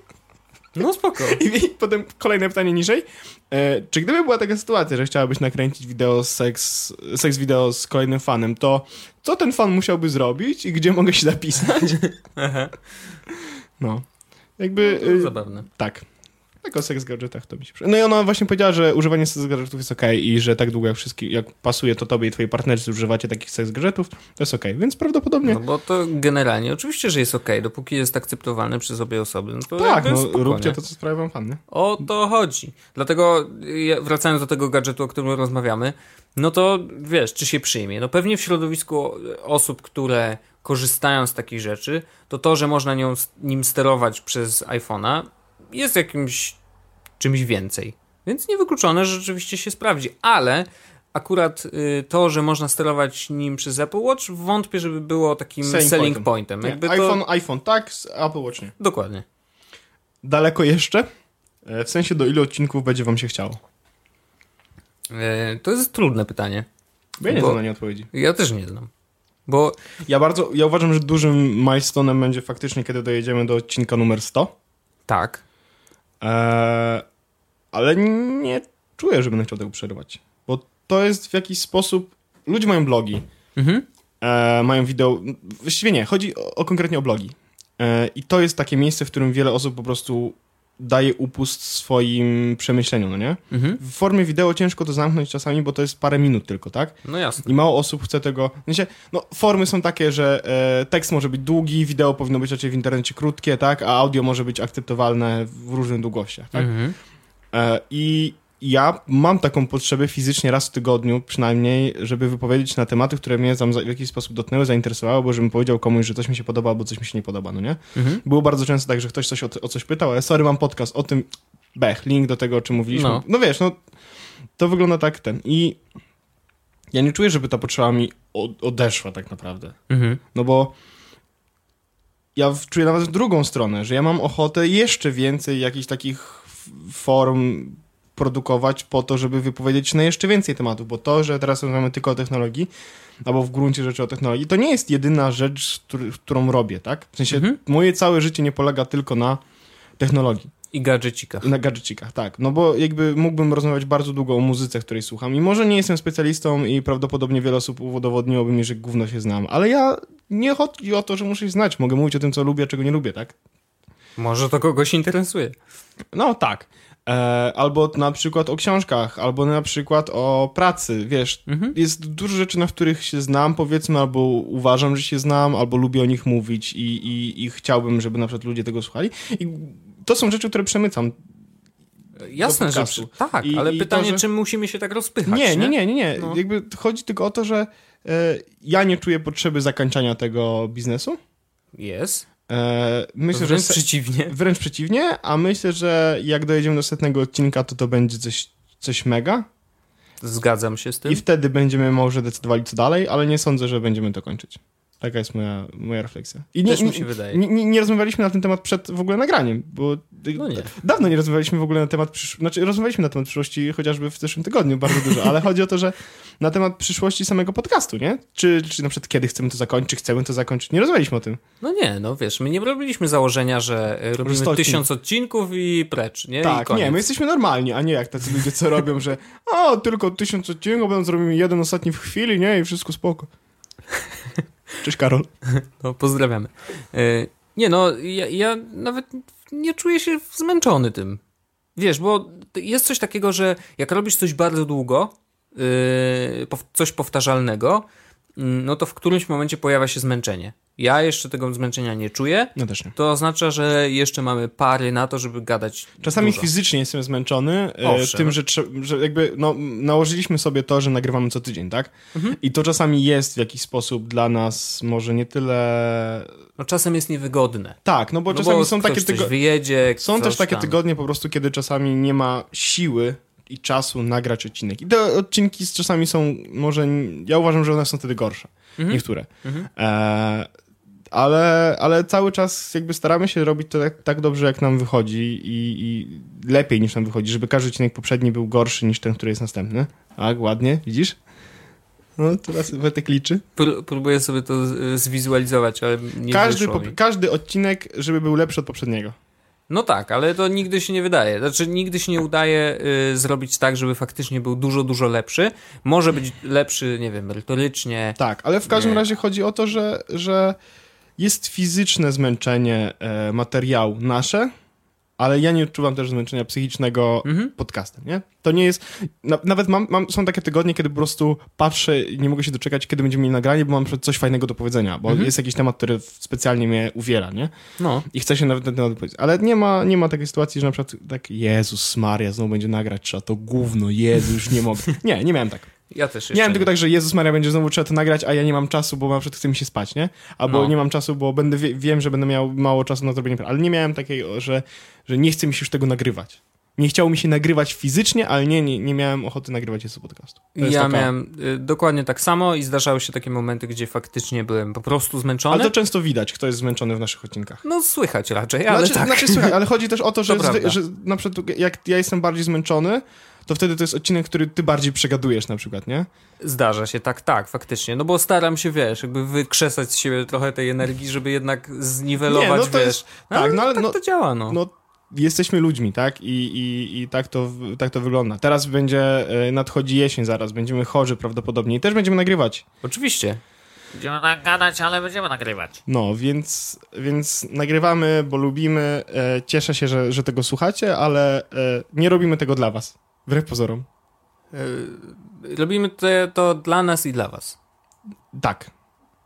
No spoko. I, I potem kolejne pytanie niżej. E, czy gdyby była taka sytuacja, że chciałabyś nakręcić wideo seks, seks wideo z kolejnym fanem, to co ten fan musiałby zrobić i gdzie mogę się zapisać? Aha. No. Jakby... To y, zabawne. Tak. Tak o seks gadżetach to mi się przy... No i ona właśnie powiedziała, że używanie seks gadżetów jest okej i że tak długo jak wszystkie, jak pasuje to tobie i twojej partnerce używacie takich seks gadżetów, to jest okej. Więc prawdopodobnie No bo to generalnie oczywiście, że jest okej, dopóki jest akceptowalny przez obie osoby. No to tak, no spoko, róbcie nie? to, co sprawia wam fan, nie? O to chodzi. Dlatego wracając do tego gadżetu, o którym rozmawiamy, no to wiesz, czy się przyjmie? No pewnie w środowisku osób, które korzystają z takich rzeczy, to to, że można nią, nim sterować przez iPhone'a jest jakimś czymś więcej. Więc niewykluczone, że rzeczywiście się sprawdzi. Ale akurat y, to, że można sterować nim przez Apple Watch, wątpię, żeby było takim selling, selling pointem. pointem. Nie, iPhone, to... iPhone tak, Apple Watch nie. Dokładnie. Daleko jeszcze? E, w sensie do ilu odcinków będzie wam się chciało? E, to jest trudne pytanie. Ja nie znam na nie odpowiedzi. Ja też nie znam. Bo ja bardzo, ja uważam, że dużym milestone'em będzie faktycznie, kiedy dojedziemy do odcinka numer 100. Tak. Eee, ale nie czuję, że będę chciał tego przerywać. Bo to jest w jakiś sposób... Ludzie mają blogi. Mhm. Eee, mają wideo... Właściwie nie, chodzi o, o konkretnie o blogi. Eee, I to jest takie miejsce, w którym wiele osób po prostu daje upust swoim przemyśleniom, no nie? Mhm. W formie wideo ciężko to zamknąć czasami, bo to jest parę minut tylko, tak? No jasne. I mało osób chce tego... Znaczy, no, formy są takie, że e, tekst może być długi, wideo powinno być raczej w internecie krótkie, tak? A audio może być akceptowalne w różnych długościach, tak? Mhm. E, I ja mam taką potrzebę fizycznie raz w tygodniu przynajmniej, żeby wypowiedzieć na tematy, które mnie w jakiś sposób dotknęły, zainteresowały, bo żebym powiedział komuś, że coś mi się podoba, albo coś mi się nie podoba, no nie? Mhm. Było bardzo często tak, że ktoś coś o, o, coś pytał, ale sorry, mam podcast o tym, bech, link do tego, o czym mówiliśmy. No, no wiesz, no to wygląda tak ten. I ja nie czuję, żeby ta potrzeba mi odeszła tak naprawdę. Mhm. No bo ja czuję nawet w drugą stronę, że ja mam ochotę jeszcze więcej jakichś takich form produkować po to, żeby wypowiedzieć na jeszcze więcej tematów, bo to, że teraz rozmawiamy tylko o technologii, albo w gruncie rzeczy o technologii, to nie jest jedyna rzecz, którą robię, tak? W sensie mhm. moje całe życie nie polega tylko na technologii. I gadżecikach. Na gadżecikach, tak. No bo jakby mógłbym rozmawiać bardzo długo o muzyce, której słucham. I może nie jestem specjalistą i prawdopodobnie wiele osób udowodniłoby mi, że gówno się znam. Ale ja nie chodzi o to, że muszę się znać. Mogę mówić o tym, co lubię, czego nie lubię, tak? Może to kogoś interesuje. No tak. E, albo na przykład o książkach, albo na przykład o pracy, wiesz, mhm. jest dużo rzeczy, na których się znam, powiedzmy, albo uważam, że się znam, albo lubię o nich mówić i, i, i chciałbym, żeby na przykład ludzie tego słuchali. I to są rzeczy, które przemycam. Jasne, że tak, I, ale i pytanie, to, że... czym musimy się tak rozpychać? Nie, nie, nie, nie, nie. No. Jakby chodzi tylko o to, że e, ja nie czuję potrzeby zakończenia tego biznesu. Jest. E, myślę, wręcz że przeciwnie. Wręcz przeciwnie, a myślę, że jak dojedziemy do setnego odcinka, to to będzie coś, coś mega. Zgadzam się z tym. I wtedy będziemy może decydowali co dalej, ale nie sądzę, że będziemy to kończyć. Taka jest moja, moja refleksja. I nie, Też mi się wydaje. Nie, nie, nie, rozmawialiśmy na ten temat przed w ogóle nagraniem, bo no nie. dawno nie rozmawialiśmy w ogóle na temat przyszłości. Znaczy, rozmawialiśmy na temat przyszłości chociażby w zeszłym tygodniu bardzo dużo, ale chodzi o to, że na temat przyszłości samego podcastu, nie? Czy, czy na przykład kiedy chcemy to zakończyć, czy chcemy to zakończyć. Nie rozmawialiśmy o tym. No nie, no wiesz, my nie robiliśmy założenia, że robimy tysiąc odcinków i precz, nie? Tak, nie, my jesteśmy normalni, a nie jak tacy ludzie, co robią, że o, tylko tysiąc odcinków, potem zrobimy jeden ostatni w chwili, nie? I wszystko spoko. Cześć Karol. No, pozdrawiamy. E, nie no, ja, ja nawet nie czuję się zmęczony tym. Wiesz, bo jest coś takiego, że jak robisz coś bardzo długo, yy, coś powtarzalnego, mm, no to w którymś momencie pojawia się zmęczenie. Ja jeszcze tego zmęczenia nie czuję. No też nie. To oznacza, że jeszcze mamy pary na to, żeby gadać. Czasami dużo. fizycznie jestem zmęczony e, tym, że, że jakby no, nałożyliśmy sobie to, że nagrywamy co tydzień, tak? Mhm. I to czasami jest w jakiś sposób dla nas może nie tyle. No czasem jest niewygodne. Tak, no bo no czasami bo są takie tygodnie. wyjedzie. Są też takie tam. tygodnie po prostu, kiedy czasami nie ma siły i czasu nagrać odcinek. I te odcinki z czasami są może. Ja uważam, że one są wtedy gorsze. Mhm. Niektóre. Mhm. E, ale, ale cały czas jakby staramy się robić to tak, tak dobrze, jak nam wychodzi i, i, lepiej niż nam wychodzi, żeby każdy odcinek poprzedni był gorszy niż ten, który jest następny. Tak, ładnie, widzisz? No, teraz Wojtek liczy. Próbuję sobie to zwizualizować, ale nie każdy, każdy odcinek, żeby był lepszy od poprzedniego. No tak, ale to nigdy się nie wydaje. Znaczy, nigdy się nie udaje y, zrobić tak, żeby faktycznie był dużo, dużo lepszy. Może być lepszy, nie wiem, merytorycznie. Tak, ale w każdym nie. razie chodzi o to, że, że jest fizyczne zmęczenie e, materiału nasze, ale ja nie odczuwam też zmęczenia psychicznego mhm. podcastem, nie? To nie jest... Na, nawet mam, mam, są takie tygodnie, kiedy po prostu patrzę i nie mogę się doczekać, kiedy będziemy mieli nagranie, bo mam coś fajnego do powiedzenia, bo mhm. jest jakiś temat, który specjalnie mnie uwiera, nie? No. I chcę się nawet na ten temat powiedzieć. Ale nie ma, nie ma takiej sytuacji, że na przykład tak, Jezus Maria, znowu będzie nagrać, trzeba to gówno, Jezu, już nie mogę. Nie, nie miałem tak. Ja też jeszcze Nie mam tylko tak, że Jezus Maria będzie znowu trzeba to nagrać, a ja nie mam czasu, bo na przykład chce mi się spać, nie? Albo no. nie mam czasu, bo będę wie, wiem, że będę miał mało czasu na zrobienie, ale nie miałem takiej, że, że nie chce mi się już tego nagrywać. Nie chciało mi się nagrywać fizycznie, ale nie, nie, nie miałem ochoty nagrywać jest podcastu. Ja taka- miałem y, dokładnie tak samo i zdarzały się takie momenty, gdzie faktycznie byłem po prostu zmęczony. Ale to często widać, kto jest zmęczony w naszych odcinkach. No słychać raczej, ale znaczy, tak. znaczy, słuchaj, ale chodzi też o to, że, To zwy, że na przykład jak ja jestem bardziej zmęczony, to wtedy to jest odcinek, który ty bardziej przegadujesz na przykład, nie? Zdarza się, tak, tak, faktycznie. No bo staram się, wiesz, jakby wykrzesać z siebie trochę tej energii, żeby jednak zniwelować, Nie, no to wiesz. jest- tak, no ale tak no- to działa, no. No, jesteśmy ludźmi, tak? I, i, i tak, to, tak to wygląda. Teraz będzie, e, nadchodzi jesień zaraz, będziemy chorzy prawdopodobnie i też będziemy nagrywać. Oczywiście. Będziemy tak gadać, ale będziemy nagrywać. No, więc, więc nagrywamy, bo lubimy. E, cieszę się, że, że tego słuchacie, ale e, nie robimy tego dla was. Wbrew pozorom. Y, Robimy to, to dla nas i dla was. Tak.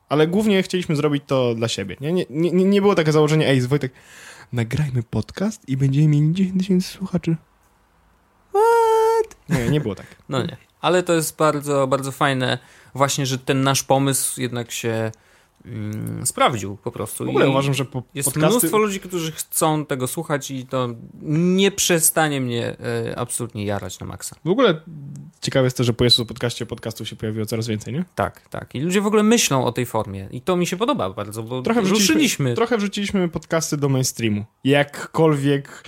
Ale głównie chcieliśmy zrobić to dla siebie. Nie, nie, nie, nie było takie założenie, ej, Wojtek, nagrajmy podcast i będziemy mieli 10 tysięcy słuchaczy. What? Nie, nie było tak. No nie. Ale to jest bardzo, bardzo fajne właśnie, że ten nasz pomysł jednak się mm, sprawdził po prostu. W ogóle I uważam, że po, jest podcasty... mnóstwo ludzi, którzy chcą tego słuchać i to nie przestanie mnie e, absolutnie jarać na maksa. W ogóle ciekawe jest to, że po Jezus podcaście podcastów się pojawiło coraz więcej, nie? Tak, tak. I ludzie w ogóle myślą o tej formie. I to mi się podoba bardzo, bo Trochę wrzuciliśmy, ruszyliśmy. trochę wrzuciliśmy podcasty do mainstreamu. Jakkolwiek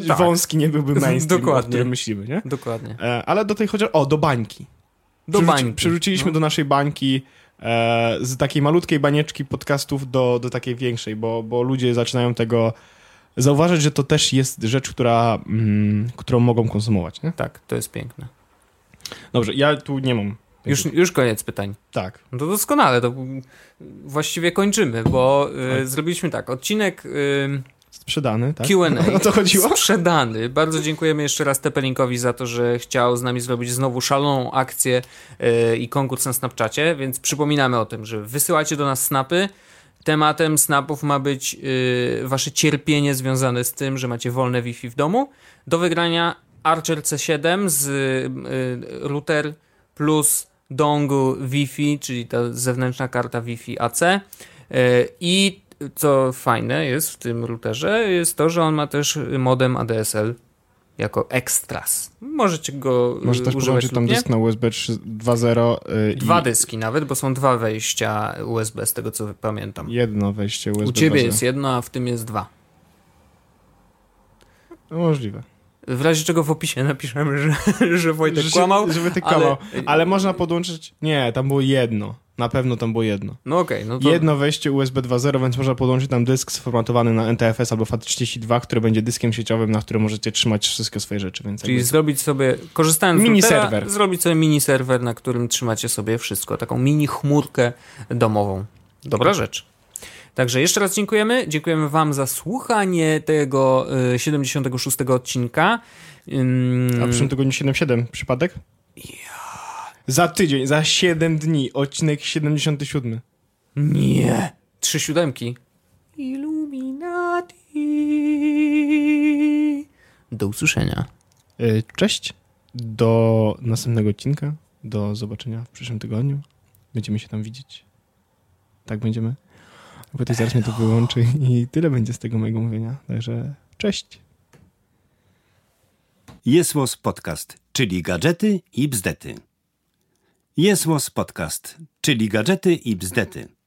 Yy, tak, wąski nie byłby mainstream, o Dokładnie. którym myślimy, nie? dokładnie. E, ale do tej chociaż... O, do bańki. Do Przerzuci- bańki. Przerzuciliśmy No. do naszej bańki z takiej malutkiej banieczki podcastów do, do takiej większej, bo, bo ludzie zaczynają tego zauważyć, że to też jest rzecz, która, mm, którą mogą konsumować, nie? Tak, to jest piękne. Dobrze, ja tu nie mam. Już, już koniec pytań. Tak. No to doskonale, to właściwie kończymy, bo y, zrobiliśmy tak, odcinek y, Sprzedany, tak? Q&A O to chodziło? sprzedany. Bardzo dziękujemy jeszcze raz Tepelinkowi za to, że chciał z nami zrobić znowu szaloną akcję y, i konkurs na Snapchacie, więc przypominamy o tym, że wysyłacie do nas snapy. Tematem snapów ma być y, wasze cierpienie związane z tym, że macie wolne Wi-Fi w domu. Do wygrania Archer C7 z y, router plus dongle Wi-Fi, czyli ta zewnętrzna karta Wi-Fi AC. I co fajne jest w tym routerze, jest to, że on ma też modem ADSL jako extras. Możecie go Może też używać tam dysk na USB 3.2.0 y, Dwa i dyski nawet, bo są dwa wejścia USB z tego co pamiętam. jedno wejście USB U ciebie 2.0. jest jedno, a w tym jest dwa. No, możliwe. W razie czego w opisie napiszemy, że, że Wojtek Że- kłamał. Że Wojtek ale- kłamał. Ale można podłączyć... Nie, tam było jedno. Na pewno tam było jedno. No okej, no to Jedno wejście USB 2.0, więc można podłączyć tam dysk sformatowany na NTFS albo FAT32, który będzie dyskiem sieciowym, na którym możecie trzymać wszystkie swoje rzeczy, więc czyli jakby... zrobić sobie, korzystając z Mini routera, serwer. zrobić sobie mini serwer, na którym trzymacie sobie wszystko, taką mini chmurkę domową. Dobra rzecz. Także jeszcze raz dziękujemy. Dziękujemy Wam za słuchanie tego y, 76 odcinka. Ym, A w przyszłym tygodniu 7.7 przypadek? Za tydzień, za 7 dni, odcinek 77. Nie. Trzy siódemki. Illuminati. Do usłyszenia. Y, Cześć, do następnego odcinka, do zobaczenia w przyszłym tygodniu. Będziemy się tam widzieć. Tak będziemy. Bo to zaraz mnie to wyłączy i tyle będzie z tego mojego mówienia. Także cześć. Jesłos Podcast, czyli gadżety i bzdety. Jesłos Podcast, czyli gadżety i bzdety.